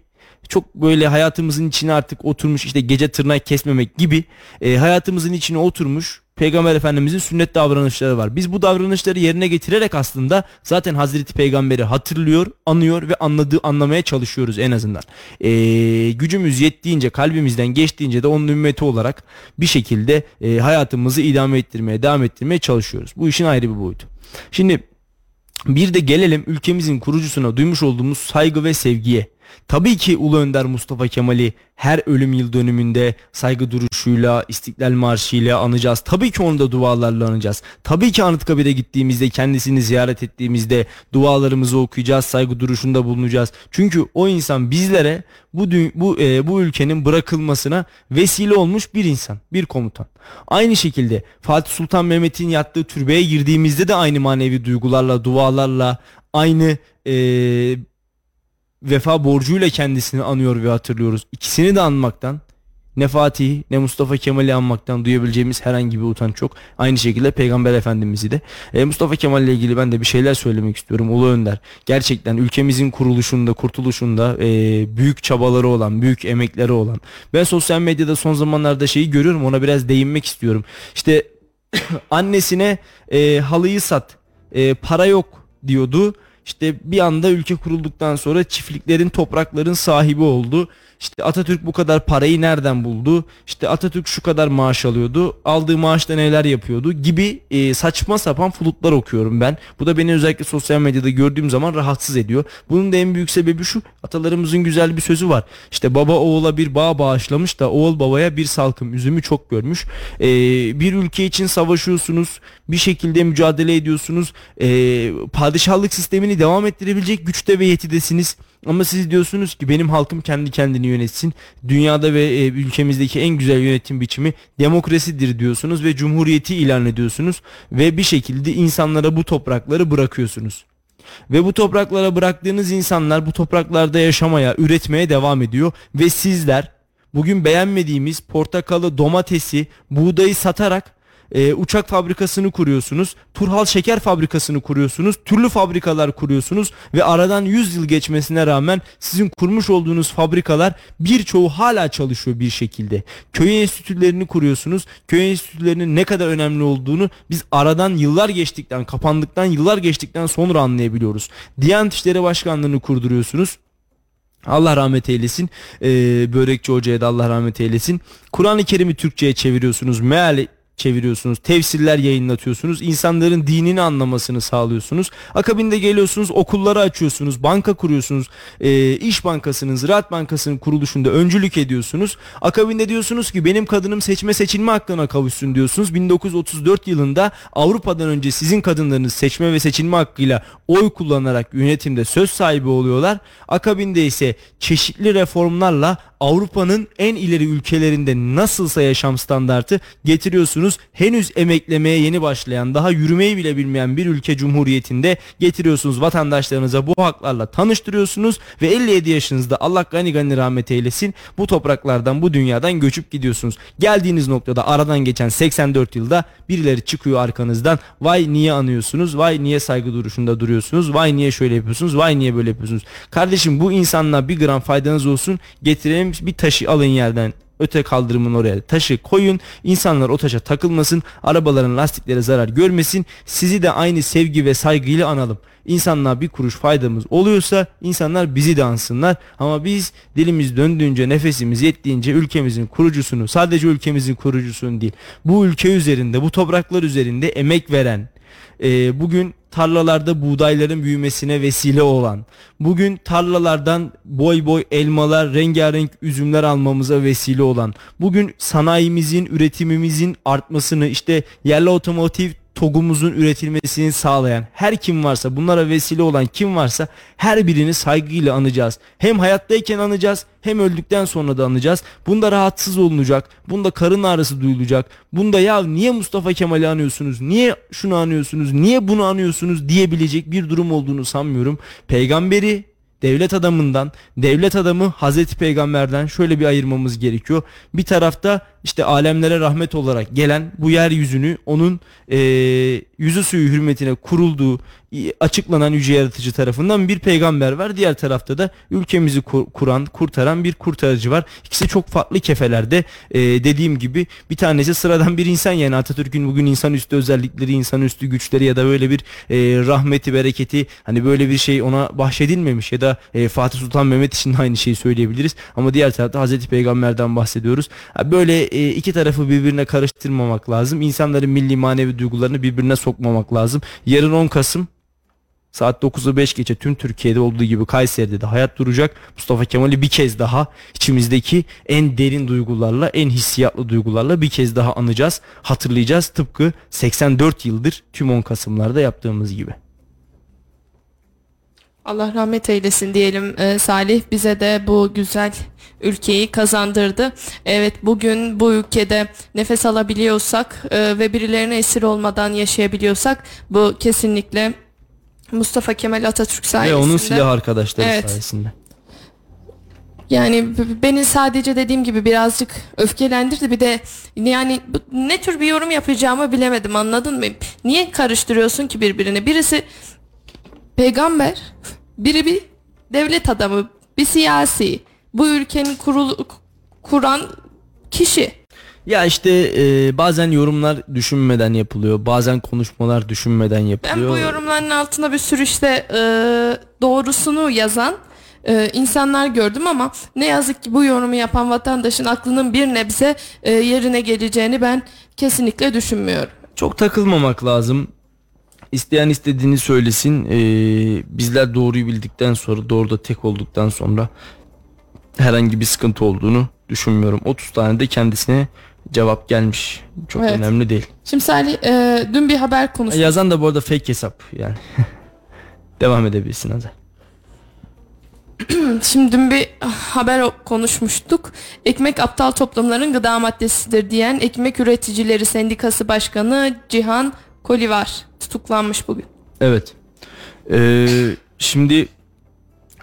çok böyle hayatımızın içine artık oturmuş işte gece tırnak kesmemek gibi e, hayatımızın içine oturmuş Peygamber Efendimizin sünnet davranışları var. Biz bu davranışları yerine getirerek aslında zaten Hazreti Peygamber'i hatırlıyor, anıyor ve anladığı anlamaya çalışıyoruz en azından. Ee, gücümüz yettiğince, kalbimizden geçtiğince de onun ümmeti olarak bir şekilde e, hayatımızı idame ettirmeye, devam ettirmeye çalışıyoruz. Bu işin ayrı bir boyutu. Şimdi bir de gelelim ülkemizin kurucusuna duymuş olduğumuz saygı ve sevgiye. Tabii ki Ulu Önder Mustafa Kemal'i her ölüm yıl dönümünde saygı duruşuyla, İstiklal Marşı'yla anacağız. Tabii ki onu da dualarla anacağız. Tabii ki Anıtkabir'e gittiğimizde, kendisini ziyaret ettiğimizde dualarımızı okuyacağız, saygı duruşunda bulunacağız. Çünkü o insan bizlere bu bu e, bu ülkenin bırakılmasına vesile olmuş bir insan, bir komutan. Aynı şekilde Fatih Sultan Mehmet'in yattığı türbeye girdiğimizde de aynı manevi duygularla, dualarla, aynı e, vefa borcuyla kendisini anıyor ve hatırlıyoruz. İkisini de anmaktan ne Fatih ne Mustafa Kemal'i anmaktan duyabileceğimiz herhangi bir utanç yok. Aynı şekilde Peygamber Efendimiz'i de. E, Mustafa Kemal ile ilgili ben de bir şeyler söylemek istiyorum. Ulu Önder gerçekten ülkemizin kuruluşunda, kurtuluşunda e, büyük çabaları olan, büyük emekleri olan. Ben sosyal medyada son zamanlarda şeyi görüyorum ona biraz değinmek istiyorum. İşte annesine e, halıyı sat, e, para yok diyordu işte bir anda ülke kurulduktan sonra çiftliklerin toprakların sahibi oldu. İşte Atatürk bu kadar parayı nereden buldu? İşte Atatürk şu kadar maaş alıyordu. Aldığı maaşta neler yapıyordu gibi e, saçma sapan flutlar okuyorum ben. Bu da beni özellikle sosyal medyada gördüğüm zaman rahatsız ediyor. Bunun da en büyük sebebi şu. Atalarımızın güzel bir sözü var. İşte baba oğula bir bağ bağışlamış da oğul babaya bir salkım üzümü çok görmüş. E, bir ülke için savaşıyorsunuz. Bir şekilde mücadele ediyorsunuz. E, padişahlık sistemini devam ettirebilecek güçte ve yetidesiniz. Ama siz diyorsunuz ki benim halkım kendi kendini yönetsin. Dünyada ve e, ülkemizdeki en güzel yönetim biçimi demokrasidir diyorsunuz ve cumhuriyeti ilan ediyorsunuz ve bir şekilde insanlara bu toprakları bırakıyorsunuz. Ve bu topraklara bıraktığınız insanlar bu topraklarda yaşamaya, üretmeye devam ediyor ve sizler bugün beğenmediğimiz portakalı, domatesi, buğdayı satarak e, uçak fabrikasını kuruyorsunuz. Turhal şeker fabrikasını kuruyorsunuz. Türlü fabrikalar kuruyorsunuz ve aradan 100 yıl geçmesine rağmen sizin kurmuş olduğunuz fabrikalar birçoğu hala çalışıyor bir şekilde. Köy enstitülerini kuruyorsunuz. Köy enstitülerinin ne kadar önemli olduğunu biz aradan yıllar geçtikten, kapandıktan yıllar geçtikten sonra anlayabiliyoruz. Diyanet İşleri Başkanlığı'nı kurduruyorsunuz. Allah rahmet eylesin. Ee, Börekçi Hoca'ya da Allah rahmet eylesin. Kur'an-ı Kerim'i Türkçe'ye çeviriyorsunuz. Meal çeviriyorsunuz. Tefsirler yayınlatıyorsunuz. insanların dinini anlamasını sağlıyorsunuz. Akabinde geliyorsunuz okulları açıyorsunuz. Banka kuruyorsunuz. E, İş Bankası'nın, Ziraat Bankası'nın kuruluşunda öncülük ediyorsunuz. Akabinde diyorsunuz ki benim kadınım seçme seçilme hakkına kavuşsun diyorsunuz. 1934 yılında Avrupa'dan önce sizin kadınlarınız seçme ve seçilme hakkıyla oy kullanarak yönetimde söz sahibi oluyorlar. Akabinde ise çeşitli reformlarla Avrupa'nın en ileri ülkelerinde nasılsa yaşam standartı getiriyorsunuz. Henüz emeklemeye yeni başlayan, daha yürümeyi bile bilmeyen bir ülke cumhuriyetinde getiriyorsunuz vatandaşlarınıza bu haklarla tanıştırıyorsunuz ve 57 yaşınızda Allah gani gani rahmet eylesin bu topraklardan bu dünyadan göçüp gidiyorsunuz. Geldiğiniz noktada aradan geçen 84 yılda birileri çıkıyor arkanızdan vay niye anıyorsunuz vay niye saygı duruşunda duruyorsunuz vay niye şöyle yapıyorsunuz vay niye böyle yapıyorsunuz. Kardeşim bu insanla bir gram faydanız olsun getirelim bir taşı alın yerden öte kaldırımın oraya taşı koyun. insanlar o taşa takılmasın. Arabaların lastikleri zarar görmesin. Sizi de aynı sevgi ve saygıyla analım. İnsanlığa bir kuruş faydamız oluyorsa insanlar bizi de ansınlar. Ama biz dilimiz döndüğünce nefesimiz yettiğince ülkemizin kurucusunu sadece ülkemizin kurucusunu değil bu ülke üzerinde bu topraklar üzerinde emek veren e, bugün tarlalarda buğdayların büyümesine vesile olan, bugün tarlalardan boy boy elmalar, rengarenk üzümler almamıza vesile olan, bugün sanayimizin, üretimimizin artmasını, işte yerli otomotiv TOG'umuzun üretilmesini sağlayan her kim varsa bunlara vesile olan kim varsa her birini saygıyla anacağız. Hem hayattayken anacağız hem öldükten sonra da anacağız. Bunda rahatsız olunacak. Bunda karın ağrısı duyulacak. Bunda ya niye Mustafa Kemal'i anıyorsunuz? Niye şunu anıyorsunuz? Niye bunu anıyorsunuz diyebilecek bir durum olduğunu sanmıyorum. Peygamberi devlet adamından, devlet adamı Hazreti Peygamber'den şöyle bir ayırmamız gerekiyor. Bir tarafta işte alemlere rahmet olarak gelen bu yeryüzünü onun e, yüzü suyu hürmetine kurulduğu açıklanan yüce yaratıcı tarafından bir peygamber var. Diğer tarafta da ülkemizi kur- kuran, kurtaran bir kurtarıcı var. İkisi çok farklı kefelerde. Ee, dediğim gibi bir tanesi sıradan bir insan yani Atatürk'ün bugün insanüstü özellikleri, insanüstü güçleri ya da böyle bir e, rahmeti, bereketi hani böyle bir şey ona bahşedilmemiş ya da e, Fatih Sultan Mehmet için de aynı şeyi söyleyebiliriz. Ama diğer tarafta Hazreti Peygamber'den bahsediyoruz. Böyle e, iki tarafı birbirine karıştırmamak lazım. İnsanların milli manevi duygularını birbirine sokmamak lazım. Yarın 10 Kasım Saat 9'u 5 geçe tüm Türkiye'de olduğu gibi Kayseri'de de hayat duracak. Mustafa Kemal'i bir kez daha içimizdeki en derin duygularla, en hissiyatlı duygularla bir kez daha anacağız, hatırlayacağız. Tıpkı 84 yıldır tüm 10 Kasımlarda yaptığımız gibi. Allah rahmet eylesin diyelim Ee, Salih bize de bu güzel ülkeyi kazandırdı. Evet bugün bu ülkede nefes alabiliyorsak e, ve birilerine esir olmadan yaşayabiliyorsak bu kesinlikle Mustafa Kemal Atatürk Ve sayesinde. onun silah arkadaşları Evet. sayesinde. Yani beni sadece dediğim gibi birazcık öfkelendirdi. Bir de yani ne tür bir yorum yapacağımı bilemedim anladın mı? Niye karıştırıyorsun ki birbirine? Birisi peygamber, biri bir devlet adamı, bir siyasi. Bu ülkenin kurul kuran kişi. Ya işte e, bazen yorumlar düşünmeden yapılıyor. Bazen konuşmalar düşünmeden Ben yapılıyor. bu yorumların altına bir sürü işte e, doğrusunu yazan e, insanlar gördüm ama ne yazık ki bu yorumu yapan vatandaşın aklının bir nebze e, yerine geleceğini ben kesinlikle düşünmüyorum. Çok takılmamak lazım. İsteyen istediğini söylesin. Ee, bizler doğruyu bildikten sonra, doğruda tek olduktan sonra herhangi bir sıkıntı olduğunu düşünmüyorum. 30 tane de kendisine cevap gelmiş. Çok Evet. önemli değil. Şimdi Salih e, dün bir haber konuştuk. Yazan da bu arada fake hesap yani. Devam edebilirsin Hazar. Şimdi dün bir haber konuşmuştuk. Ekmek aptal toplumların gıda maddesidir diyen Ekmek Üreticileri Sendikası Başkanı Cihan Kolivar tutuklanmış bugün. Evet. Ee, şimdi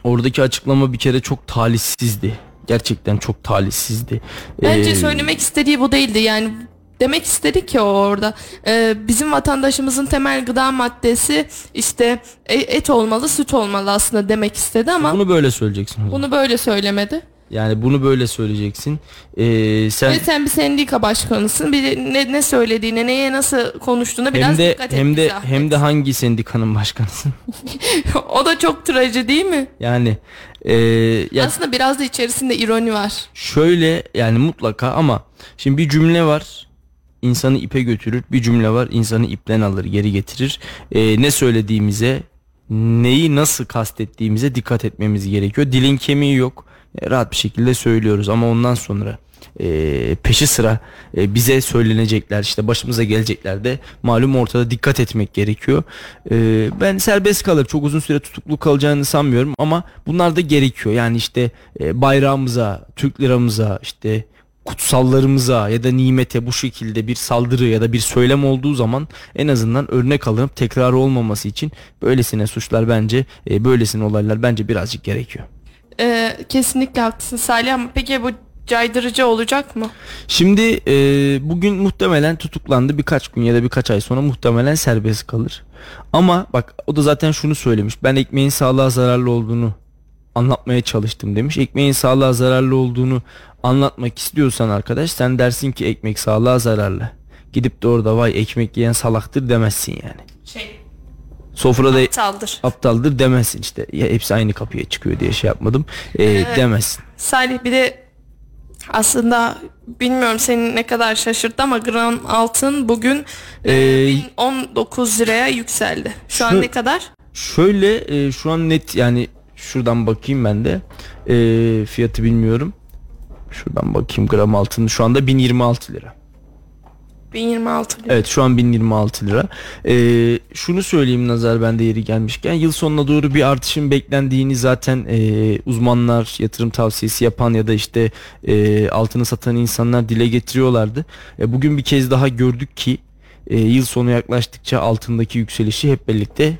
oradaki açıklama bir kere çok talihsizdi. Gerçekten çok talihsizdi. Bence Ee, söylemek istediği bu değildi yani demek istedi ki o orada Ee, bizim vatandaşımızın temel gıda maddesi işte e- et olmalı süt olmalı aslında demek istedi ama bunu, Bunu böyle söyleyeceksin. zaman. böyle söylemedi. Yani bunu böyle söyleyeceksin. Ee, sen Ve sen bir sendika başkanısın bir ne, ne söylediğine neye nasıl konuştuğuna biraz hem de dikkat et hem bir de zahmet. hem de hangi sendikanın başkanısın? o da çok trajedi değil mi? Yani e, ya Aslında biraz da içerisinde ironi var. şöyle yani mutlaka ama şimdi bir cümle var insanı ipe götürür bir cümle var insanı ipten alır geri getirir E, ne söylediğimize neyi nasıl kastettiğimize dikkat etmemiz gerekiyor dilin kemiği yok rahat bir şekilde söylüyoruz ama ondan sonra e, peşi sıra e, bize söylenecekler işte başımıza gelecekler de malum ortada dikkat etmek gerekiyor. E, ben serbest kalır çok uzun süre tutuklu kalacağını sanmıyorum ama bunlar da gerekiyor. Yani işte e, bayrağımıza, Türk liramıza, işte kutsallarımıza ya da nimete bu şekilde bir saldırı ya da bir söylem olduğu zaman en azından örnek alınıp tekrar olmaması için böylesine suçlar bence e, böylesine olaylar bence birazcık gerekiyor. Ee, kesinlikle haklısın Salih ama peki bu caydırıcı olacak mı? Şimdi e, bugün muhtemelen tutuklandı birkaç gün ya da birkaç ay sonra muhtemelen serbest kalır. Ama bak o da zaten şunu söylemiş. Ben ekmeğin sağlığa zararlı olduğunu anlatmaya çalıştım demiş. Ekmeğin sağlığa zararlı olduğunu anlatmak istiyorsan arkadaş sen dersin ki ekmek sağlığa zararlı. Gidip de orada vay ekmek yiyen salaktır demezsin yani. Şey Sofrada aptaldır. aptaldır demezsin işte. Ya hepsi aynı kapıya çıkıyor diye şey yapmadım. E, demezsin. Salih bir de aslında bilmiyorum seni ne kadar şaşırttı ama gram altın bugün e, Ee, 19 liraya yükseldi. Şu an şu- ne kadar? Şöyle e, şu an net yani şuradan bakayım ben de E, fiyatı bilmiyorum. Şuradan bakayım gram altın şu anda 1026 lira. 1026 lira. Evet şu an 1026 lira. E, şunu söyleyeyim nazar bende yeri gelmişken yıl sonuna doğru bir artışın beklendiğini zaten e, uzmanlar yatırım tavsiyesi yapan ya da işte e, altını satan insanlar dile getiriyorlardı. E, bugün bir kez daha gördük ki e, yıl sonu yaklaştıkça altındaki yükselişi hep birlikte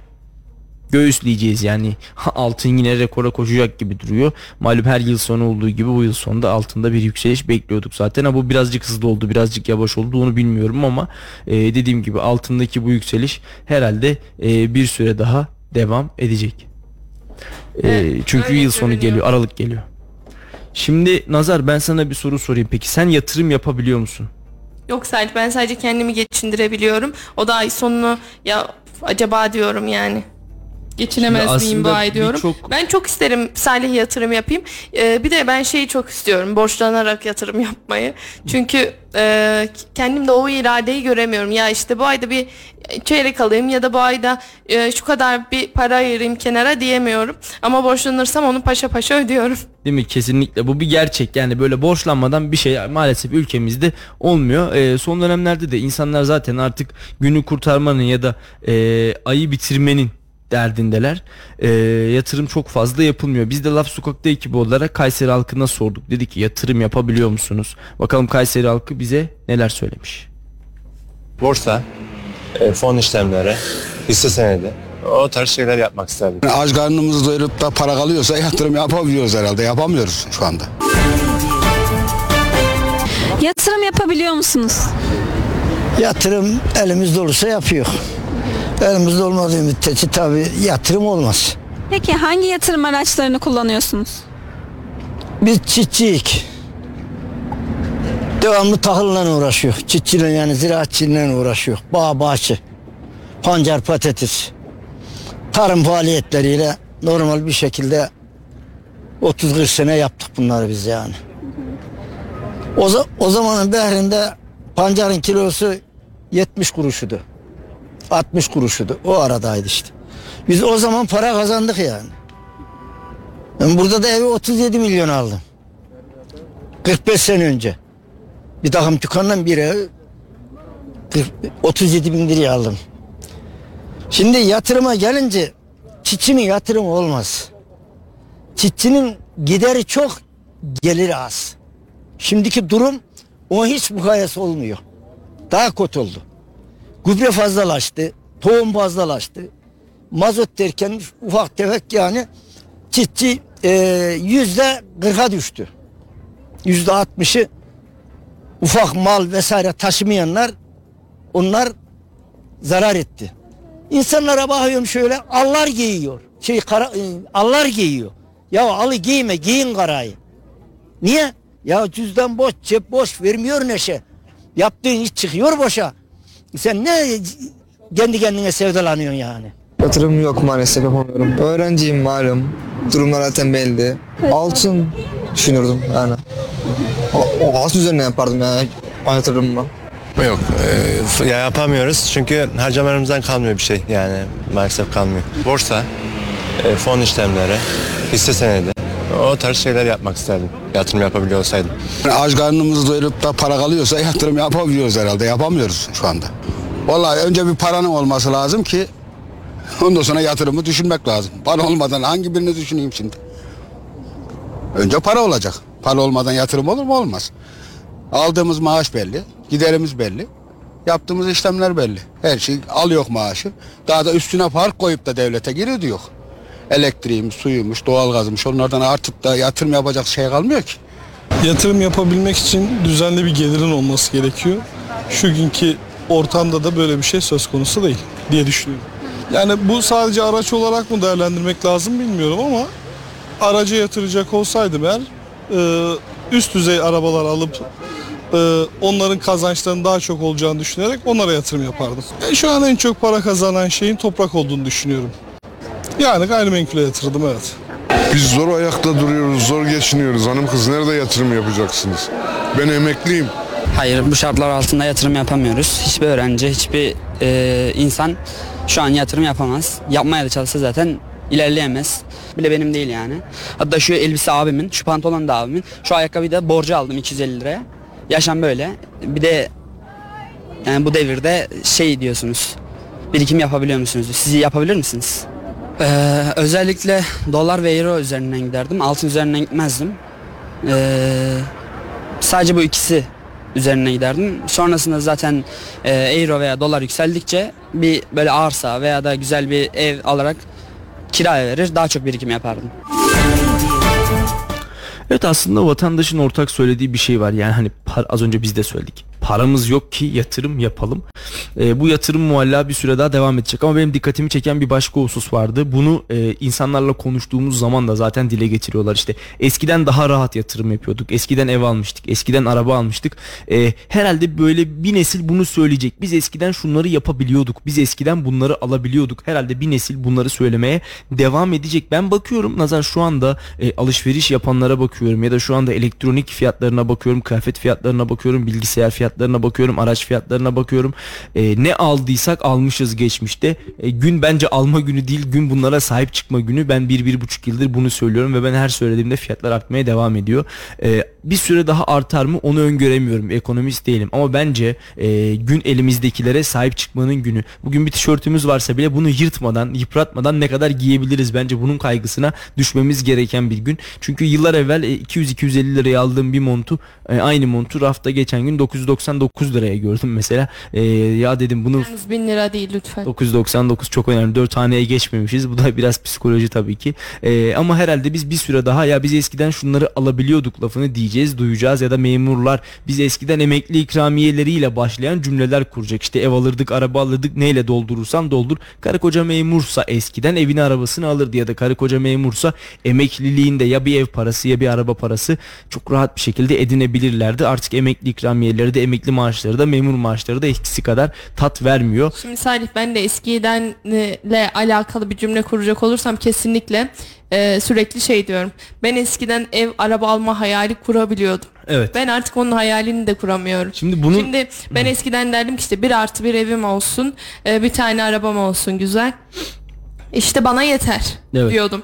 göğüsleyeceğiz yani altın yine rekora koşacak gibi duruyor. Malum her yıl sonu olduğu gibi bu yıl sonunda altında bir yükseliş bekliyorduk zaten ama bu birazcık hızlı oldu birazcık yavaş oldu onu bilmiyorum ama e, dediğim gibi altındaki bu yükseliş herhalde e, bir süre daha devam edecek. E, Evet, çünkü yıl sonu görünüyor. geliyor Aralık geliyor. Şimdi Nazar ben sana bir soru sorayım peki sen yatırım yapabiliyor musun? Yok sadece ben sadece kendimi geçindirebiliyorum. O da ay sonunu ya acaba diyorum yani. Geçinemez miyim bu ay diyorum. birçok- Ben çok isterim Salih yatırım yapayım. Ee, bir de ben şeyi çok istiyorum. Borçlanarak yatırım yapmayı. Çünkü e, kendimde o iradeyi göremiyorum. Ya işte bu ayda bir çeyrek alayım ya da bu ayda e, şu kadar bir para ayırayım kenara diyemiyorum. Ama borçlanırsam onu paşa paşa ödüyorum. Değil mi? Kesinlikle bu bir gerçek. Yani böyle borçlanmadan bir şey maalesef ülkemizde olmuyor. Ee, son dönemlerde de insanlar zaten artık günü kurtarmanın ya da e, ayı bitirmenin derdindeler. Ee, yatırım çok fazla yapılmıyor. Biz de Laf Sokak'ta ekibi olarak Kayseri halkına sorduk. Dedik ki yatırım yapabiliyor musunuz? Bakalım Kayseri halkı bize neler söylemiş. borsa, e, fon işlemleri, hisse senedi o tarz şeyler yapmak isterdim. Yani aç karnımızı doyurup da para kalıyorsa yatırım yapabiliyoruz herhalde. Yapamıyoruz şu anda. Yatırım yapabiliyor musunuz? Yatırım elimizde olursa yapıyor. Elimizde olmadığı müddetçe tabii yatırım olmaz. Peki hangi yatırım araçlarını kullanıyorsunuz? Biz çiftçiyik. Devamlı tahılla uğraşıyor. Çiftçiyle yani ziraatçiliğiyle uğraşıyor. Bağ bahçe. Pancar patates. Tarım faaliyetleriyle normal bir şekilde 30-40 sene yaptık bunları biz yani. O, o zamanın behrinde pancarın kilosu 70 kuruşudu. 60 kuruşudu. O aradaydı işte. Biz o zaman para kazandık yani. Ben burada da evi 37 milyon aldım. 45 sene önce. Bir takım dükkandan bir ev 40 37 bin liraya aldım. Şimdi yatırıma gelince çiftçinin yatırımı olmaz. Çiftçinin gideri çok, geliri az. Şimdiki durum o hiç mukayese olmuyor. Daha kötü oldu. Gübre fazlalaştı, tohum fazlalaştı. Mazot derken ufak tefek yani çiftçi e, yüzde kırka düştü. Yüzde altmışı ufak mal vesaire taşımayanlar onlar zarar etti. İnsanlara bakıyorum şöyle allar giyiyor. Şey kara, e, allar giyiyor. Ya alı giyme giyin karayı. Niye? Ya cüzdan boş cep boş vermiyor neşe. Yaptığın iş çıkıyor boşa. Sen ne kendi kendine sevdalanıyorsun yani. Yatırım yok maalesef yapamıyorum. Öğrenciyim malum. Durumlar zaten belli. Altın düşünürdüm yani. O, o altın üzerine yapardım yani yatırımımı. Yok, e, ya yapamıyoruz çünkü harcamalarımızdan kalmıyor bir şey yani maalesef kalmıyor. Borsa, e, fon işlemleri, hisse senedi o tarz şeyler yapmak isterdim. Yatırım yapabiliyor olsaydım. Yani aç karnımızı doyurup da para kalıyorsa yatırım yapabiliyoruz herhalde. Yapamıyoruz şu anda. Vallahi önce bir paranın olması lazım ki ondan sonra yatırımı düşünmek lazım. Para olmadan hangi birini düşüneyim şimdi? Önce para olacak. Para olmadan yatırım olur mu? Olmaz. Aldığımız maaş belli, giderimiz belli. Yaptığımız işlemler belli. Her şey alıyor maaşı. Daha da üstüne fark koyup da devlete giriyor diyor. Elektriğimiz, suyumuş, doğalgazmış onlardan artık da yatırım yapacak şey kalmıyor ki. Yatırım yapabilmek için düzenli bir gelirin olması gerekiyor. Şu günkü ortamda da böyle bir şey söz konusu değil diye düşünüyorum. Yani bu sadece araç olarak mı değerlendirmek lazım bilmiyorum ama araca yatıracak olsaydım eğer e, üst düzey arabalar alıp e, onların kazançlarının daha çok olacağını düşünerek onlara yatırım yapardım. E, şu an en çok para kazanan şeyin toprak olduğunu düşünüyorum. Yani gayrimenkule yatırdım evet. Biz zor ayakta duruyoruz, zor geçiniyoruz. Hanım kız nerede yatırım yapacaksınız? Ben emekliyim. Hayır bu şartlar altında yatırım yapamıyoruz. Hiçbir öğrenci, hiçbir e, insan şu an yatırım yapamaz. Yapmaya da çalışsa zaten ilerleyemez. Bile benim değil yani. Hatta şu elbise abimin, şu pantolon da abimin. Şu ayakkabıyı da borcu aldım 250 liraya. Yaşam böyle. Bir de yani bu devirde şey diyorsunuz. Birikim yapabiliyor musunuz? Siz yapabilir misiniz? Ee, özellikle dolar ve euro üzerinden giderdim. Altın üzerinden gitmezdim. Ee, sadece bu ikisi üzerine giderdim. Sonrasında zaten e, euro veya dolar yükseldikçe bir böyle arsa veya da güzel bir ev alarak kiraya verir daha çok birikim yapardım. Evet aslında vatandaşın ortak söylediği bir şey var. Yani hani az önce biz de söyledik. Paramız yok ki yatırım yapalım. Ee, bu yatırım mualla bir süre daha devam edecek ama benim dikkatimi çeken bir başka husus vardı. Bunu e, insanlarla konuştuğumuz zaman da zaten dile getiriyorlar işte. Eskiden daha rahat yatırım yapıyorduk. Eskiden ev almıştık. Eskiden araba almıştık. Ee, herhalde böyle bir nesil bunu söyleyecek. Biz eskiden şunları yapabiliyorduk. Biz eskiden bunları alabiliyorduk. Herhalde bir nesil bunları söylemeye devam edecek. Ben bakıyorum Nazar şu anda e, alışveriş yapanlara bakıyorum ya da şu anda elektronik fiyatlarına bakıyorum, kıyafet fiyatlarına bakıyorum, bilgisayar fiyatlarına bakıyorum, araç fiyatlarına bakıyorum. E, ne aldıysak almışız geçmişte. E, gün bence alma günü değil, gün bunlara sahip çıkma günü. Ben bir, bir buçuk yıldır bunu söylüyorum ve ben her söylediğimde fiyatlar artmaya devam ediyor. E, bir süre daha artar mı onu öngöremiyorum. Ekonomist değilim ama bence e, gün elimizdekilere sahip çıkmanın günü. Bugün bir tişörtümüz varsa bile bunu yırtmadan, yıpratmadan ne kadar giyebiliriz bence bunun kaygısına düşmemiz gereken bir gün. Çünkü yıllar evvel e, 200-250 liraya aldığım bir montu e, aynı montu rafta geçen gün 999 liraya gördüm mesela. E, ya dedim bunu Yalnız bin lira değil lütfen. 999 çok önemli. 4 haneye geçmemişiz. Bu da biraz psikoloji tabii ki. Ee, ama herhalde biz bir süre daha ya biz eskiden şunları alabiliyorduk lafını diyeceğiz, duyacağız ya da memurlar biz eskiden emekli ikramiyeleriyle başlayan cümleler kuracak. İşte ev alırdık, araba alırdık. Neyle doldurursan doldur. Karı koca memursa eskiden evini arabasını alırdı ya da karı koca memursa emekliliğinde ya bir ev parası ya bir araba parası çok rahat bir şekilde edinebilirlerdi. Artık emekli ikramiyeleri de emekli maaşları da memur maaşları da eskisi kadar tat vermiyor. Şimdi Salih ben de eskidenle alakalı bir cümle kuracak olursam kesinlikle e, sürekli şey diyorum. Ben eskiden ev araba alma hayali kurabiliyordum. Evet. Ben artık onun hayalini de kuramıyorum. Şimdi bunun Şimdi ben eskiden derdim ki işte bir artı bir evim olsun, e, bir tane arabam olsun güzel. İşte bana yeter Evet. diyordum.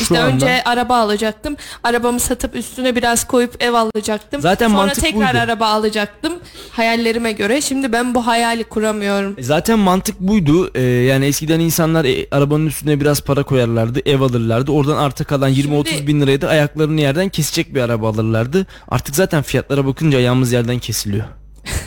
İşte anda- önce araba alacaktım. Arabamı satıp üstüne biraz koyup ev alacaktım. Zaten Sonra mantık tekrar buydu. araba alacaktım. Hayallerime göre. Şimdi ben bu hayali kuramıyorum. E, Zaten mantık buydu. Ee, yani eskiden insanlar e, arabanın üstüne biraz para koyarlardı, ev alırlardı. Oradan arta kalan 20-30 bin liraya da ayaklarını yerden kesecek bir araba alırlardı. Artık zaten fiyatlara bakınca ayağımız yerden kesiliyor.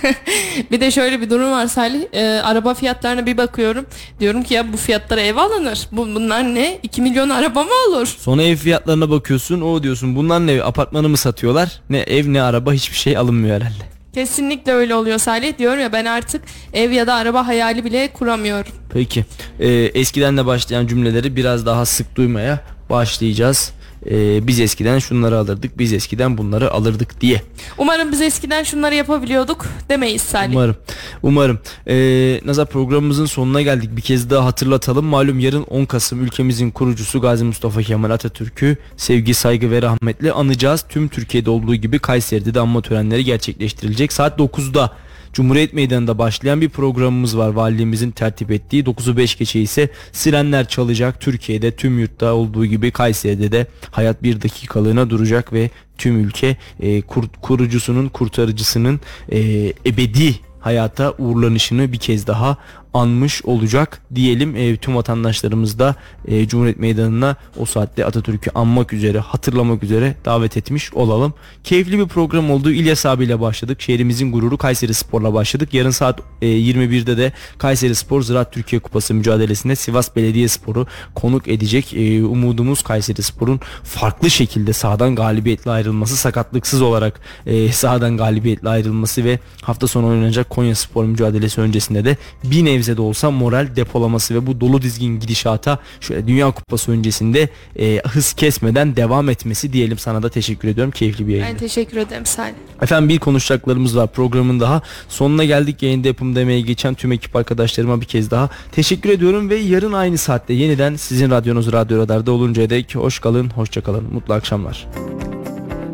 Bir de şöyle bir durum var Salih. Ee, araba fiyatlarına bir bakıyorum. Diyorum ki ya bu fiyatlara ev alınır. Bu, bunlar ne? 2 milyon araba mı olur? Sonra ev fiyatlarına bakıyorsun, o diyorsun bunlar ne apartmanı mı satıyorlar? Ne ev ne araba hiçbir şey alınmıyor herhalde. Kesinlikle öyle oluyor Salih. Diyorum ya ben artık ev ya da araba hayali bile kuramıyorum. Peki. Ee, eskiden de başlayan cümleleri biraz daha sık duymaya başlayacağız. Ee, biz eskiden şunları alırdık, biz eskiden bunları alırdık diye. Umarım biz eskiden şunları yapabiliyorduk demeyiz Salih. Umarım. Umarım. Ee, Nazar programımızın sonuna geldik. Bir kez daha hatırlatalım. Malum yarın 10 Kasım ülkemizin kurucusu Gazi Mustafa Kemal Atatürk'ü sevgi, saygı ve rahmetle anacağız. Tüm Türkiye'de olduğu gibi Kayseri'de de anma törenleri gerçekleştirilecek. Saat 9'da Cumhuriyet Meydanı'nda başlayan bir programımız var valiliğimizin tertip ettiği. 9'u 5 geçe ise sirenler çalacak. Türkiye'de tüm yurtta olduğu gibi Kayseri'de de hayat bir dakikalığına duracak ve tüm ülke e, kur- kurucusunun, kurtarıcısının e, ebedi hayata uğurlanışını bir kez daha anmış olacak diyelim. E, tüm vatandaşlarımız da e, Cumhuriyet Meydanı'na o saatte Atatürk'ü anmak üzere, hatırlamak üzere davet etmiş olalım. Keyifli bir program oldu. İlyas abiyle başladık. Şehrimizin gururu Kayseri Spor'la başladık. Yarın saat e, 21'de de Kayseri Spor Ziraat Türkiye Kupası mücadelesinde Sivas Belediyespor'u konuk edecek. E, umudumuz Kayseri Spor'un farklı şekilde sahadan galibiyetle ayrılması, sakatlıksız olarak e, sahadan galibiyetle ayrılması ve hafta sonu oynanacak Konya Spor mücadelesi öncesinde de bir nebze de olsa moral depolaması ve bu dolu dizgin gidişata şöyle Dünya Kupası öncesinde e, hız kesmeden devam etmesi diyelim. Sana da teşekkür ediyorum. Keyifli bir yayın. Ben teşekkür ederim Salih. Efendim bir konuşacaklarımız var programın daha sonuna geldik yayında yapım demeye geçen tüm ekip arkadaşlarıma bir kez daha teşekkür ediyorum ve yarın aynı saatte yeniden sizin radyonuz Radyo Radar'da oluncaya dek hoş kalın hoşça kalın mutlu akşamlar.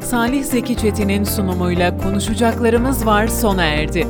Salih Zeki Çetin'in sunumuyla konuşacaklarımız var sona erdi.